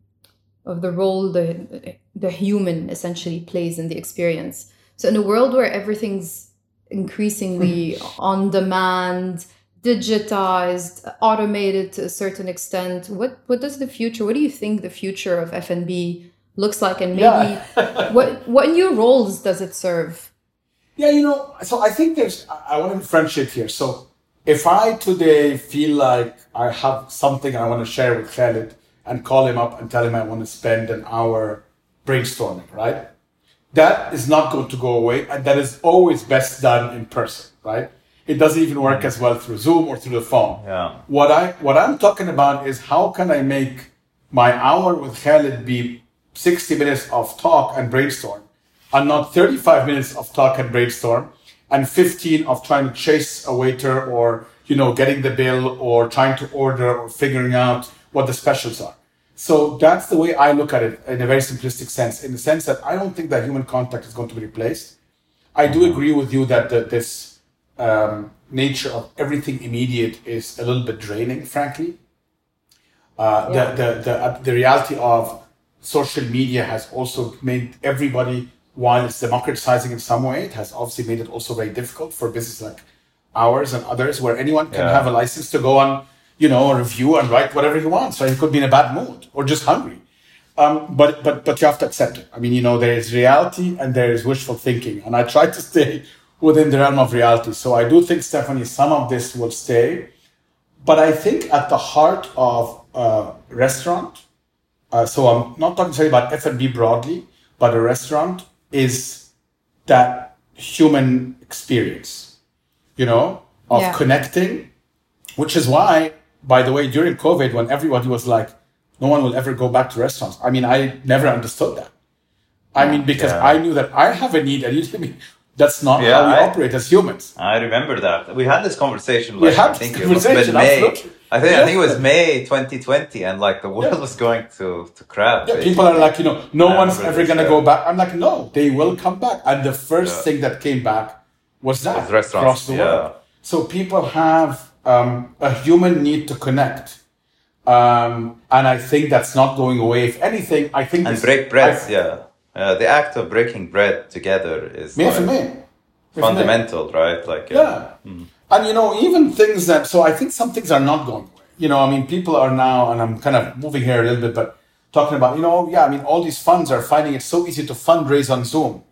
[SPEAKER 2] of the role the the human essentially plays in the experience. So, in a world where everything's increasingly on demand, digitized, automated to a certain extent, what what does the future? What do you think the future of F and B looks like, and maybe
[SPEAKER 1] Yeah.
[SPEAKER 2] what what new roles does it serve?
[SPEAKER 1] Yeah, you know, so I think there's, I I want to differentiate here. So if I today feel like I have something I want to share with Khaled and call him up and tell him I want to spend an hour brainstorming, right? That is not going to go away. And that is always best done in person, right? It doesn't even work as well through Zoom or through the phone.
[SPEAKER 3] Yeah.
[SPEAKER 1] What I what I'm talking about is how can I make my hour with Khaled be 60 minutes of talk and brainstorm, and not 35 minutes of talk and brainstorm, and 15 of trying to chase a waiter or you know getting the bill or trying to order or figuring out what the specials are. So that's the way I look at it in a very simplistic sense, in the sense that I don't think that human contact is going to be replaced. I do agree with you that the, this um, nature of everything immediate is a little bit draining, frankly. Uh,
[SPEAKER 2] Yeah.
[SPEAKER 1] the, the, the, uh, the reality of social media has also made everybody, while it's democratizing in some way, it has obviously made it also very difficult for businesses like ours and others, where anyone can
[SPEAKER 3] Yeah.
[SPEAKER 1] have a license to go on, you know, a review and write whatever he wants. Right? He could be in a bad mood or just hungry. Um, but but but you have to accept it. I mean, you know, there is reality and there is wishful thinking, and I try to stay within the realm of reality. So I do think, Stephanie, some of this will stay, but I think at the heart of a restaurant. Uh, so I'm not talking necessarily about F and B broadly, but a restaurant is that human experience, you know, of
[SPEAKER 2] Yeah.
[SPEAKER 1] connecting, which is why, by the way, during COVID, when everybody was like, no one will ever go back to restaurants. I mean, I never understood that. I mean, because
[SPEAKER 3] Yeah.
[SPEAKER 1] I knew that I have a need, and you tell me that's not
[SPEAKER 3] Yeah,
[SPEAKER 1] how we
[SPEAKER 3] I-
[SPEAKER 1] operate as humans.
[SPEAKER 3] I remember that. We had this conversation.
[SPEAKER 1] We
[SPEAKER 3] Like,
[SPEAKER 1] had
[SPEAKER 3] I think
[SPEAKER 1] this
[SPEAKER 3] it must
[SPEAKER 1] conversation,
[SPEAKER 3] May.
[SPEAKER 1] absolutely.
[SPEAKER 3] I think I think it was May 2020, and like the world
[SPEAKER 1] Yeah.
[SPEAKER 3] was going to to crap.
[SPEAKER 1] Yeah, people are like, you know, no
[SPEAKER 3] I
[SPEAKER 1] one's ever going to
[SPEAKER 3] yeah.
[SPEAKER 1] go back. I'm like, no, they will come back. And the first
[SPEAKER 3] Yeah.
[SPEAKER 1] thing that came back was that
[SPEAKER 3] Was restaurants,
[SPEAKER 1] across the
[SPEAKER 3] yeah.
[SPEAKER 1] world. So people have um, a human need to connect. Um, and I think that's not going away. If anything, I think
[SPEAKER 3] and break bread.
[SPEAKER 1] I-
[SPEAKER 3] yeah, uh, the act of breaking bread together is like, fundamental, right? Like uh,
[SPEAKER 1] Yeah. And you know, even things that, so I think some things are not going away. You know, I mean, people are now, and I'm kind of moving here a little bit, but talking about, you know, yeah, I mean, all these funds are finding it so easy to fundraise on Zoom.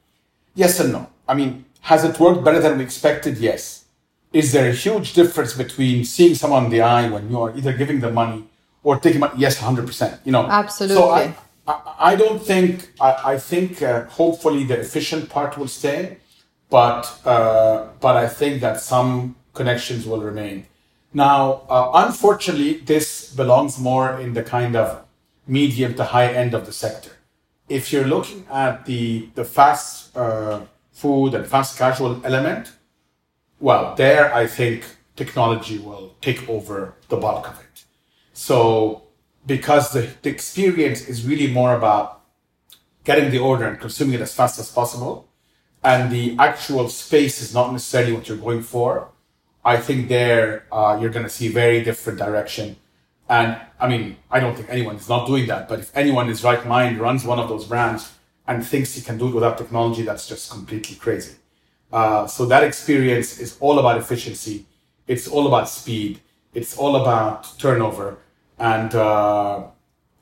[SPEAKER 1] Yes and no. I mean, has it worked better than we expected? Yes. Is there a huge difference between seeing someone in the eye when you are either giving them money or taking money? Yes, 100%. You know, So
[SPEAKER 2] Absolutely.
[SPEAKER 1] I, I, I don't think, I, I think uh, hopefully the efficient part will stay, but, uh, but I think that some connections will remain. Now, uh, unfortunately, this belongs more in the kind of medium to high end of the sector. If you're looking at the the fast uh, food and fast casual element, well, there I think technology will take over the bulk of it. So, because the, the experience is really more about getting the order and consuming it as fast as possible, and the actual space is not necessarily what you're going for, I think there uh, you're going to see very different direction. And I mean, I don't think anyone is not doing that, but if anyone is right mind runs one of those brands and thinks he can do it without technology, that's just completely crazy. Uh, so that experience is all about efficiency. It's all about speed. It's all about turnover. And uh,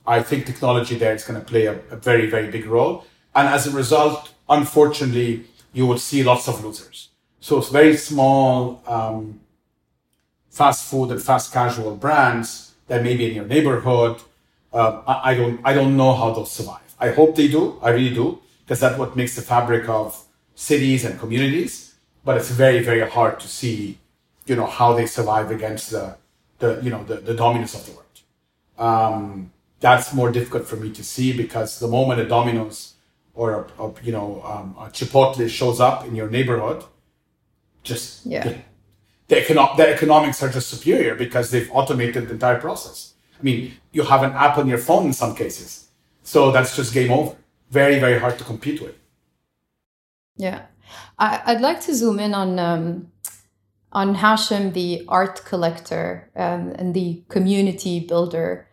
[SPEAKER 1] I think technology there is going to play a, a very, very big role. And as a result, unfortunately, you will see lots of losers. So it's very small um, fast food and fast casual brands that may be in your neighborhood. Uh, I, I don't, I don't know how they'll survive. I hope they do. I really do, because that's what makes the fabric of cities and communities. But it's very, very hard to see, you know, how they survive against the, the, you know, the, the dominance of the world. Um, that's more difficult for me to see because the moment a Domino's or a, a you know um, a Chipotle shows up in your neighborhood, just
[SPEAKER 2] Yeah.
[SPEAKER 1] the, the, econo- the economics are just superior because they've automated the entire process. I mean, you have an app on your phone in some cases, so that's just game over. Very, very hard to compete with.
[SPEAKER 2] Yeah, I, I'd like to zoom in on um, on Hashem, the art collector um, and the community builder.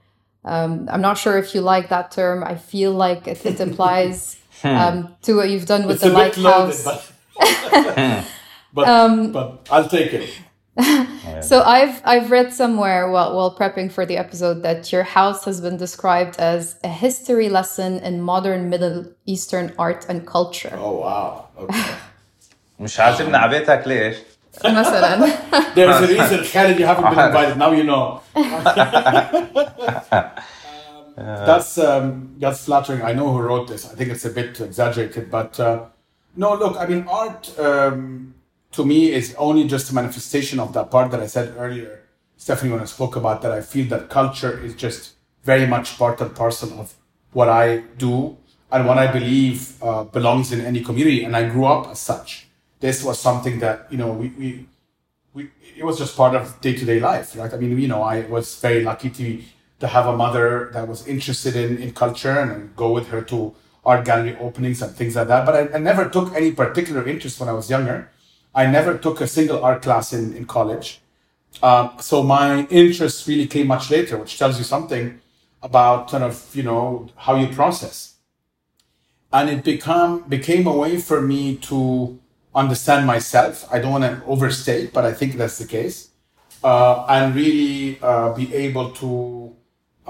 [SPEAKER 2] Um, I'm not sure if you like that term. I feel like it, it applies um, to what you've done with
[SPEAKER 1] It's
[SPEAKER 2] the
[SPEAKER 1] bit loaded,
[SPEAKER 2] lighthouse.
[SPEAKER 1] but but,
[SPEAKER 2] Um,
[SPEAKER 1] but I'll take it.
[SPEAKER 2] So I've I've read somewhere while while prepping for the episode that your house has been described as a history lesson in modern Middle Eastern art and culture.
[SPEAKER 1] Oh wow. Okay.
[SPEAKER 3] مش عاجبنا عبيتك ليش؟
[SPEAKER 2] مثلا
[SPEAKER 1] There's a reason, Khaled, you haven't been invited. Now you know. that's um, that's flattering. I know who wrote this. I think it's a bit exaggerated, but uh, no. Look, I mean, art um, to me is only just a manifestation of that part that I said earlier, Stephanie, when I spoke about that. I feel that culture is just very much part and parcel of what I do and what I believe uh, belongs in any community. And I grew up as such. This was something that you know we. we we, it was just part of day to day life, right? I mean, you know, I was very lucky to to have a mother that was interested in, in culture and, go with her to art gallery openings and things like that. But I, I never took any particular interest when I was younger. I never took a single art class in, in college. Um, so my interest really came much later, which tells you something about kind of, you know, how you process. And it become became a way for me to understand myself. I don't want to overstate, but I think that's the case. Uh, and really uh, be able to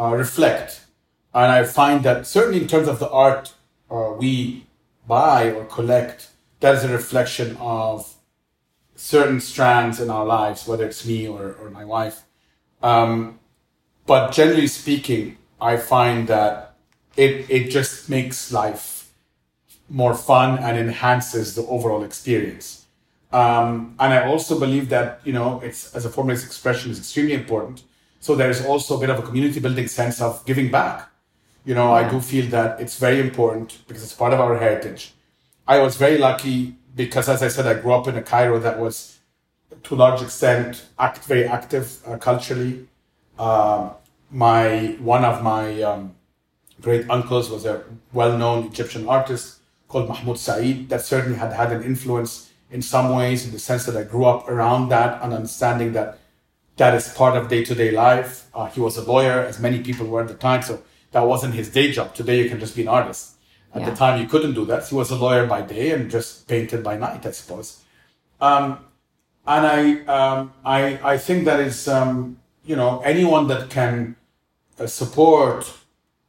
[SPEAKER 1] uh, reflect And I find that certainly in terms of the art uh, we buy or collect, that is a reflection of certain strands in our lives, whether it's me or, or my wife. Um, but generally speaking, I find that it, it just makes life more fun and enhances the overall experience. Um, and I also believe that, you know, it's as a form of expression is extremely important. So there is also a bit of a community building sense of giving back. You know. I do feel that it's very important because it's part of our heritage. I was very lucky because, as I said, I grew up in a Cairo that was to a large extent act very active uh, culturally. Uh, my one of my um, great uncles was a well-known Egyptian artist called Mahmoud Said that certainly had had an influence in some ways in the sense that I grew up around that and understanding that that is part of day-to-day life. Uh, he was a lawyer, as many people were at the time, so that wasn't his day job. Today you can just be an artist. At yeah. the time you couldn't do that. He was a lawyer by day and just painted by night, I suppose. Um, and I, um, I, I think that is, um, you know, anyone that can uh, support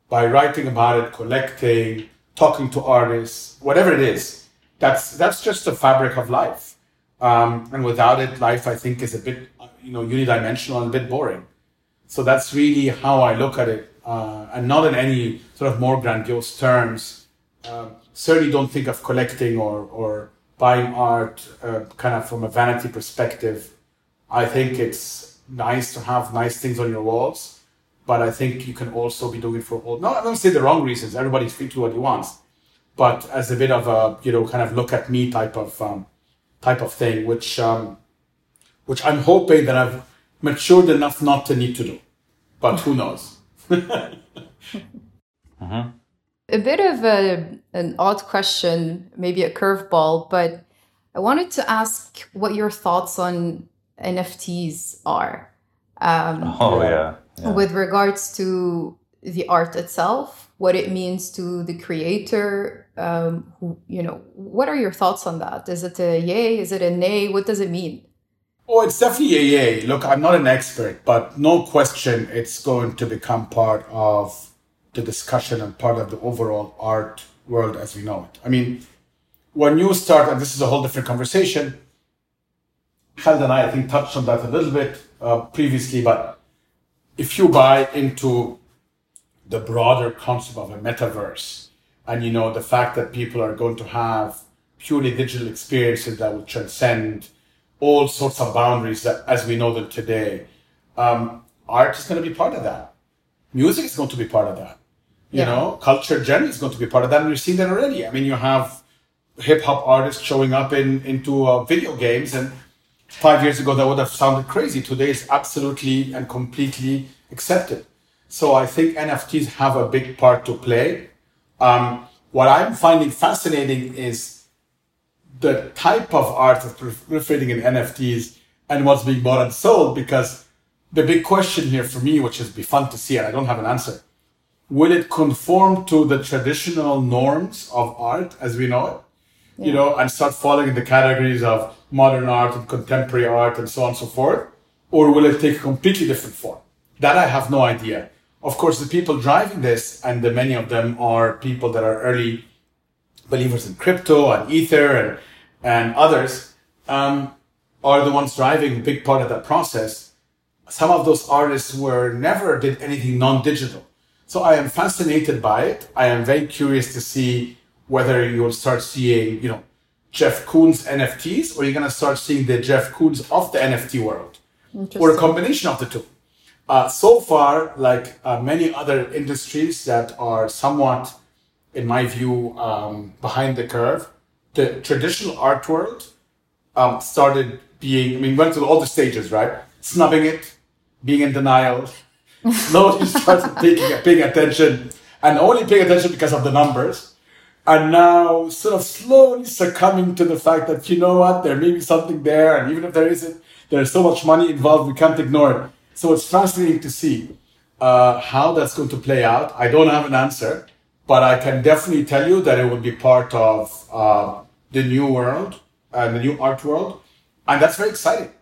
[SPEAKER 1] by writing about it, collecting, talking to artists, whatever it is, that's that's just the fabric of life. Um, and without it, life I think is a bit you know unidimensional and a bit boring. So that's really how I look at it, uh, and not in any sort of more grandiose terms. Uh, certainly, don't think of collecting or or buying art uh, kind of from a vanity perspective. I think it's nice to have nice things on your walls, but I think you can also be doing it for all. No, I don't say the wrong reasons. Everybody's free to do what he wants but as a bit of a you know kind of look at me type of um, type of thing, which um, which I'm hoping that I've matured enough not to need to do, but who knows.
[SPEAKER 2] uh-huh. A bit of a, an odd question, maybe a curveball, but I wanted to ask what your thoughts on NFTs are.
[SPEAKER 3] Um, oh yeah.
[SPEAKER 2] yeah. With regards to the art itself, what it means to the creator, um, who, you know, what are your thoughts on that? Is it a yay? Is it a nay? What does it mean?
[SPEAKER 1] Oh, it's definitely a yay. Look, I'm not an expert, but no question it's going to become part of the discussion and part of the overall art world as we know it. I mean, when you start, and this is a whole different conversation, Khaled and I, I think, touched on that a little bit uh, previously, but if you buy into the broader concept of a metaverse, and you know the fact that people are going to have purely digital experiences that will transcend all sorts of boundaries that as we know them today um, art is going to be part of that music is going to be part of that you yeah. know culture generally is going to be part of that and you're seeing that already i mean you have hip-hop artists showing up in into uh, video games and five years ago that would have sounded crazy today it's absolutely and completely accepted so i think nfts have a big part to play um, what I'm finding fascinating is the type of art that's proliferating in NFTs and what's being bought and sold. Because the big question here for me, which is be fun to see, and I don't have an answer, will it conform to the traditional norms of art as we know it? Yeah. You know, and start falling in the categories of modern art and contemporary art and so on and so forth? Or will it take a completely different form? That I have no idea. Of course, the people driving this, and the many of them are people that are early believers in crypto and ether and, and others, um, are the ones driving a big part of that process. Some of those artists were never did anything non-digital. So I am fascinated by it. I am very curious to see whether you will start seeing, you know, Jeff Koons NFTs or you're going to start seeing the Jeff Koons of the NFT world or a combination of the two. Uh, so far, like uh, many other industries that are somewhat, in my view, um, behind the curve, the traditional art world um, started being, I mean, went through all the stages, right? Snubbing it, being in denial, slowly started taking, paying attention, and only paying attention because of the numbers. And now sort of slowly succumbing to the fact that, you know what, there may be something there, and even if there isn't, there's so much money involved, we can't ignore it. So it's fascinating to see uh, how that's going to play out. I don't have an answer, but I can definitely tell you that it will be part of uh, the new world and the new art world. And that's very exciting.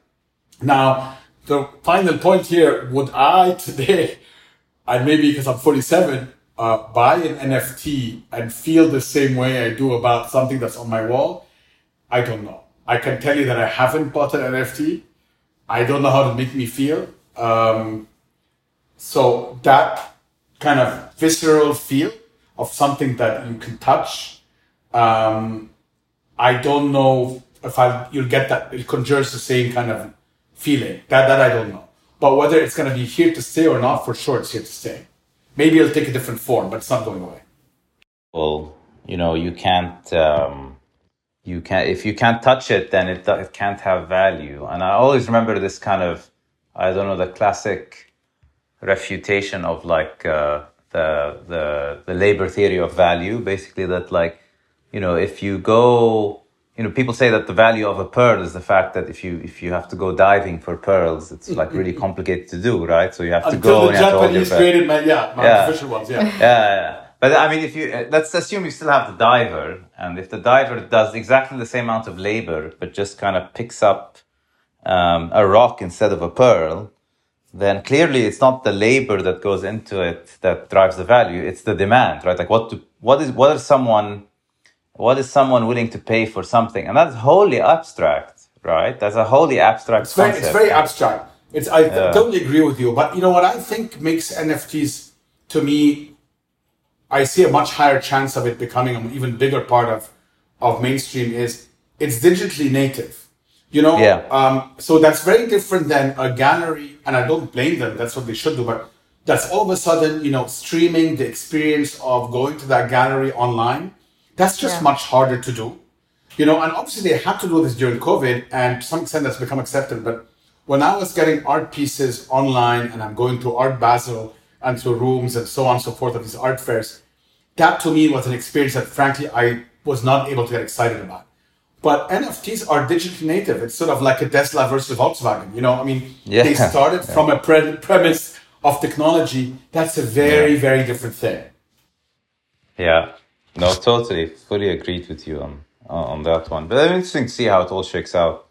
[SPEAKER 1] Now, the final point here, would I today, and maybe because I'm 47, uh, buy an NFT and feel the same way I do about something that's on my wall, I don't know. I can tell you that I haven't bought an NFT. I don't know how to make me feel. Um, so that kind of visceral feel of something that you can touch, um, I don't know if I you'll get that. It conjures the same kind of feeling. That that I don't know. But whether it's going to be here to stay or not, for sure it's here to stay. Maybe it'll take a different form, but it's not going away.
[SPEAKER 3] Well, you know, you can't. Um, you can't if you can't touch it, then it it can't have value. And I always remember this kind of, I don't know, the classic refutation of like uh, the the the labor theory of value. Basically, that like, you know, if you go you know, people say that the value of a pearl is the fact that if you if you have to go diving for pearls, it's like really complicated to do, right? So you have to
[SPEAKER 1] Until
[SPEAKER 3] go.
[SPEAKER 1] the
[SPEAKER 3] and you have to hold your
[SPEAKER 1] Japanese created, my, yeah, my
[SPEAKER 3] Yeah.
[SPEAKER 1] artificial ones, yeah.
[SPEAKER 3] Yeah, yeah. But I mean, if you uh, let's assume you still have the diver, and if the diver does exactly the same amount of labor, but just kind of picks up um, a rock instead of a pearl, then clearly it's not the labor that goes into it that drives the value; it's the demand, right? Like what is what is someone what is someone willing to pay for something, and that's wholly abstract, right? That's a wholly abstract
[SPEAKER 1] It's very,
[SPEAKER 3] concept.
[SPEAKER 1] it's very abstract. It's I totally agree with you, but you know what I think makes NFTs to me, I see a much higher chance of it becoming an even bigger part of of mainstream is it's digitally native. You know,
[SPEAKER 3] Yeah.
[SPEAKER 1] um, so that's very different than a gallery, and I don't blame them. That's what they should do, but that's all of a sudden, you know, streaming the experience of going to that gallery online. That's just
[SPEAKER 2] Yeah.
[SPEAKER 1] much harder to do. You know, and obviously they had to do this during COVID, and to some extent that's become accepted. But when I was getting art pieces online and I'm going to Art Basel and to rooms and so on and so forth of these art fairs, that to me was an experience that frankly I was not able to get excited about. But NFTs are digitally native. It's sort of like a Tesla versus Volkswagen. You know, I mean,
[SPEAKER 3] Yeah.
[SPEAKER 1] they started from a pre- premise of technology. That's a very, very different thing.
[SPEAKER 3] Yeah, no, totally, fully agreed with you on on that one. But it's interesting to see how it all shakes out.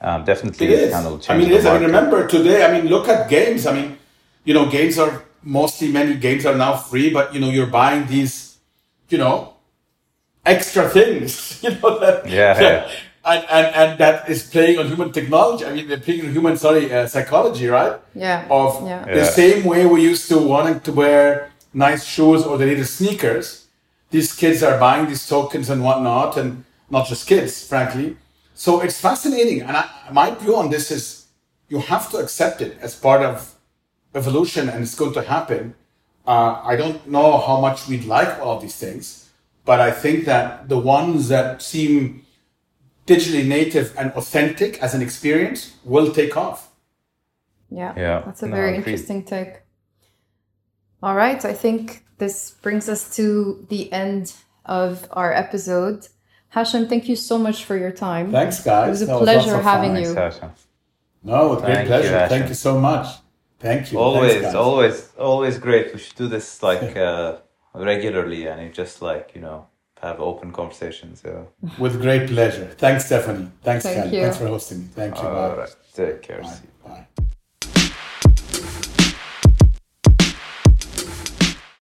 [SPEAKER 3] Um, definitely,
[SPEAKER 1] It is.
[SPEAKER 3] kind of
[SPEAKER 1] I mean, it
[SPEAKER 3] the
[SPEAKER 1] is. I mean, remember today. I mean, look at games. I mean, you know, games are mostly many games are now free, but you know, you're buying these, you know, extra things. You know that.
[SPEAKER 3] Yeah.
[SPEAKER 1] that- and, and and that is playing on human technology. I mean, they're playing on human sorry uh, psychology, right?
[SPEAKER 2] Yeah.
[SPEAKER 1] Of
[SPEAKER 2] Yeah.
[SPEAKER 1] the
[SPEAKER 3] Yeah.
[SPEAKER 1] same way we used to wanting to wear nice shoes or the latest sneakers. These kids are buying these tokens and whatnot, and not just kids, frankly. So it's fascinating. And I, my view on this is you have to accept it as part of evolution and it's going to happen. Uh, I don't know how much we'd like all these things, but I think that the ones that seem digitally native and authentic as an experience will take off.
[SPEAKER 2] Yeah.
[SPEAKER 3] Yeah.
[SPEAKER 2] That's a
[SPEAKER 3] No,
[SPEAKER 2] very interesting take. All right. I think this brings us to the end of our episode. Hashem, thank you so much for your time.
[SPEAKER 1] Thanks, guys.
[SPEAKER 2] It was a
[SPEAKER 1] That
[SPEAKER 2] pleasure
[SPEAKER 1] of fun.
[SPEAKER 2] having
[SPEAKER 3] Thanks,
[SPEAKER 2] you.
[SPEAKER 3] Sasha.
[SPEAKER 1] No, with great
[SPEAKER 3] Thank you,
[SPEAKER 1] pleasure. Thank you so much. Thank you.
[SPEAKER 3] Always,
[SPEAKER 1] Thanks,
[SPEAKER 3] always, always great. We should do this like uh, regularly, and you just like you know have open conversations. Yeah.
[SPEAKER 1] With great pleasure. Thanks, Stephanie. Thanks,
[SPEAKER 2] Thank
[SPEAKER 1] Kelly.
[SPEAKER 2] you.
[SPEAKER 1] Thanks for hosting me. Thank you.
[SPEAKER 3] All
[SPEAKER 1] Bye.
[SPEAKER 3] right. Take care.
[SPEAKER 1] Bye.
[SPEAKER 3] See you.
[SPEAKER 1] Bye.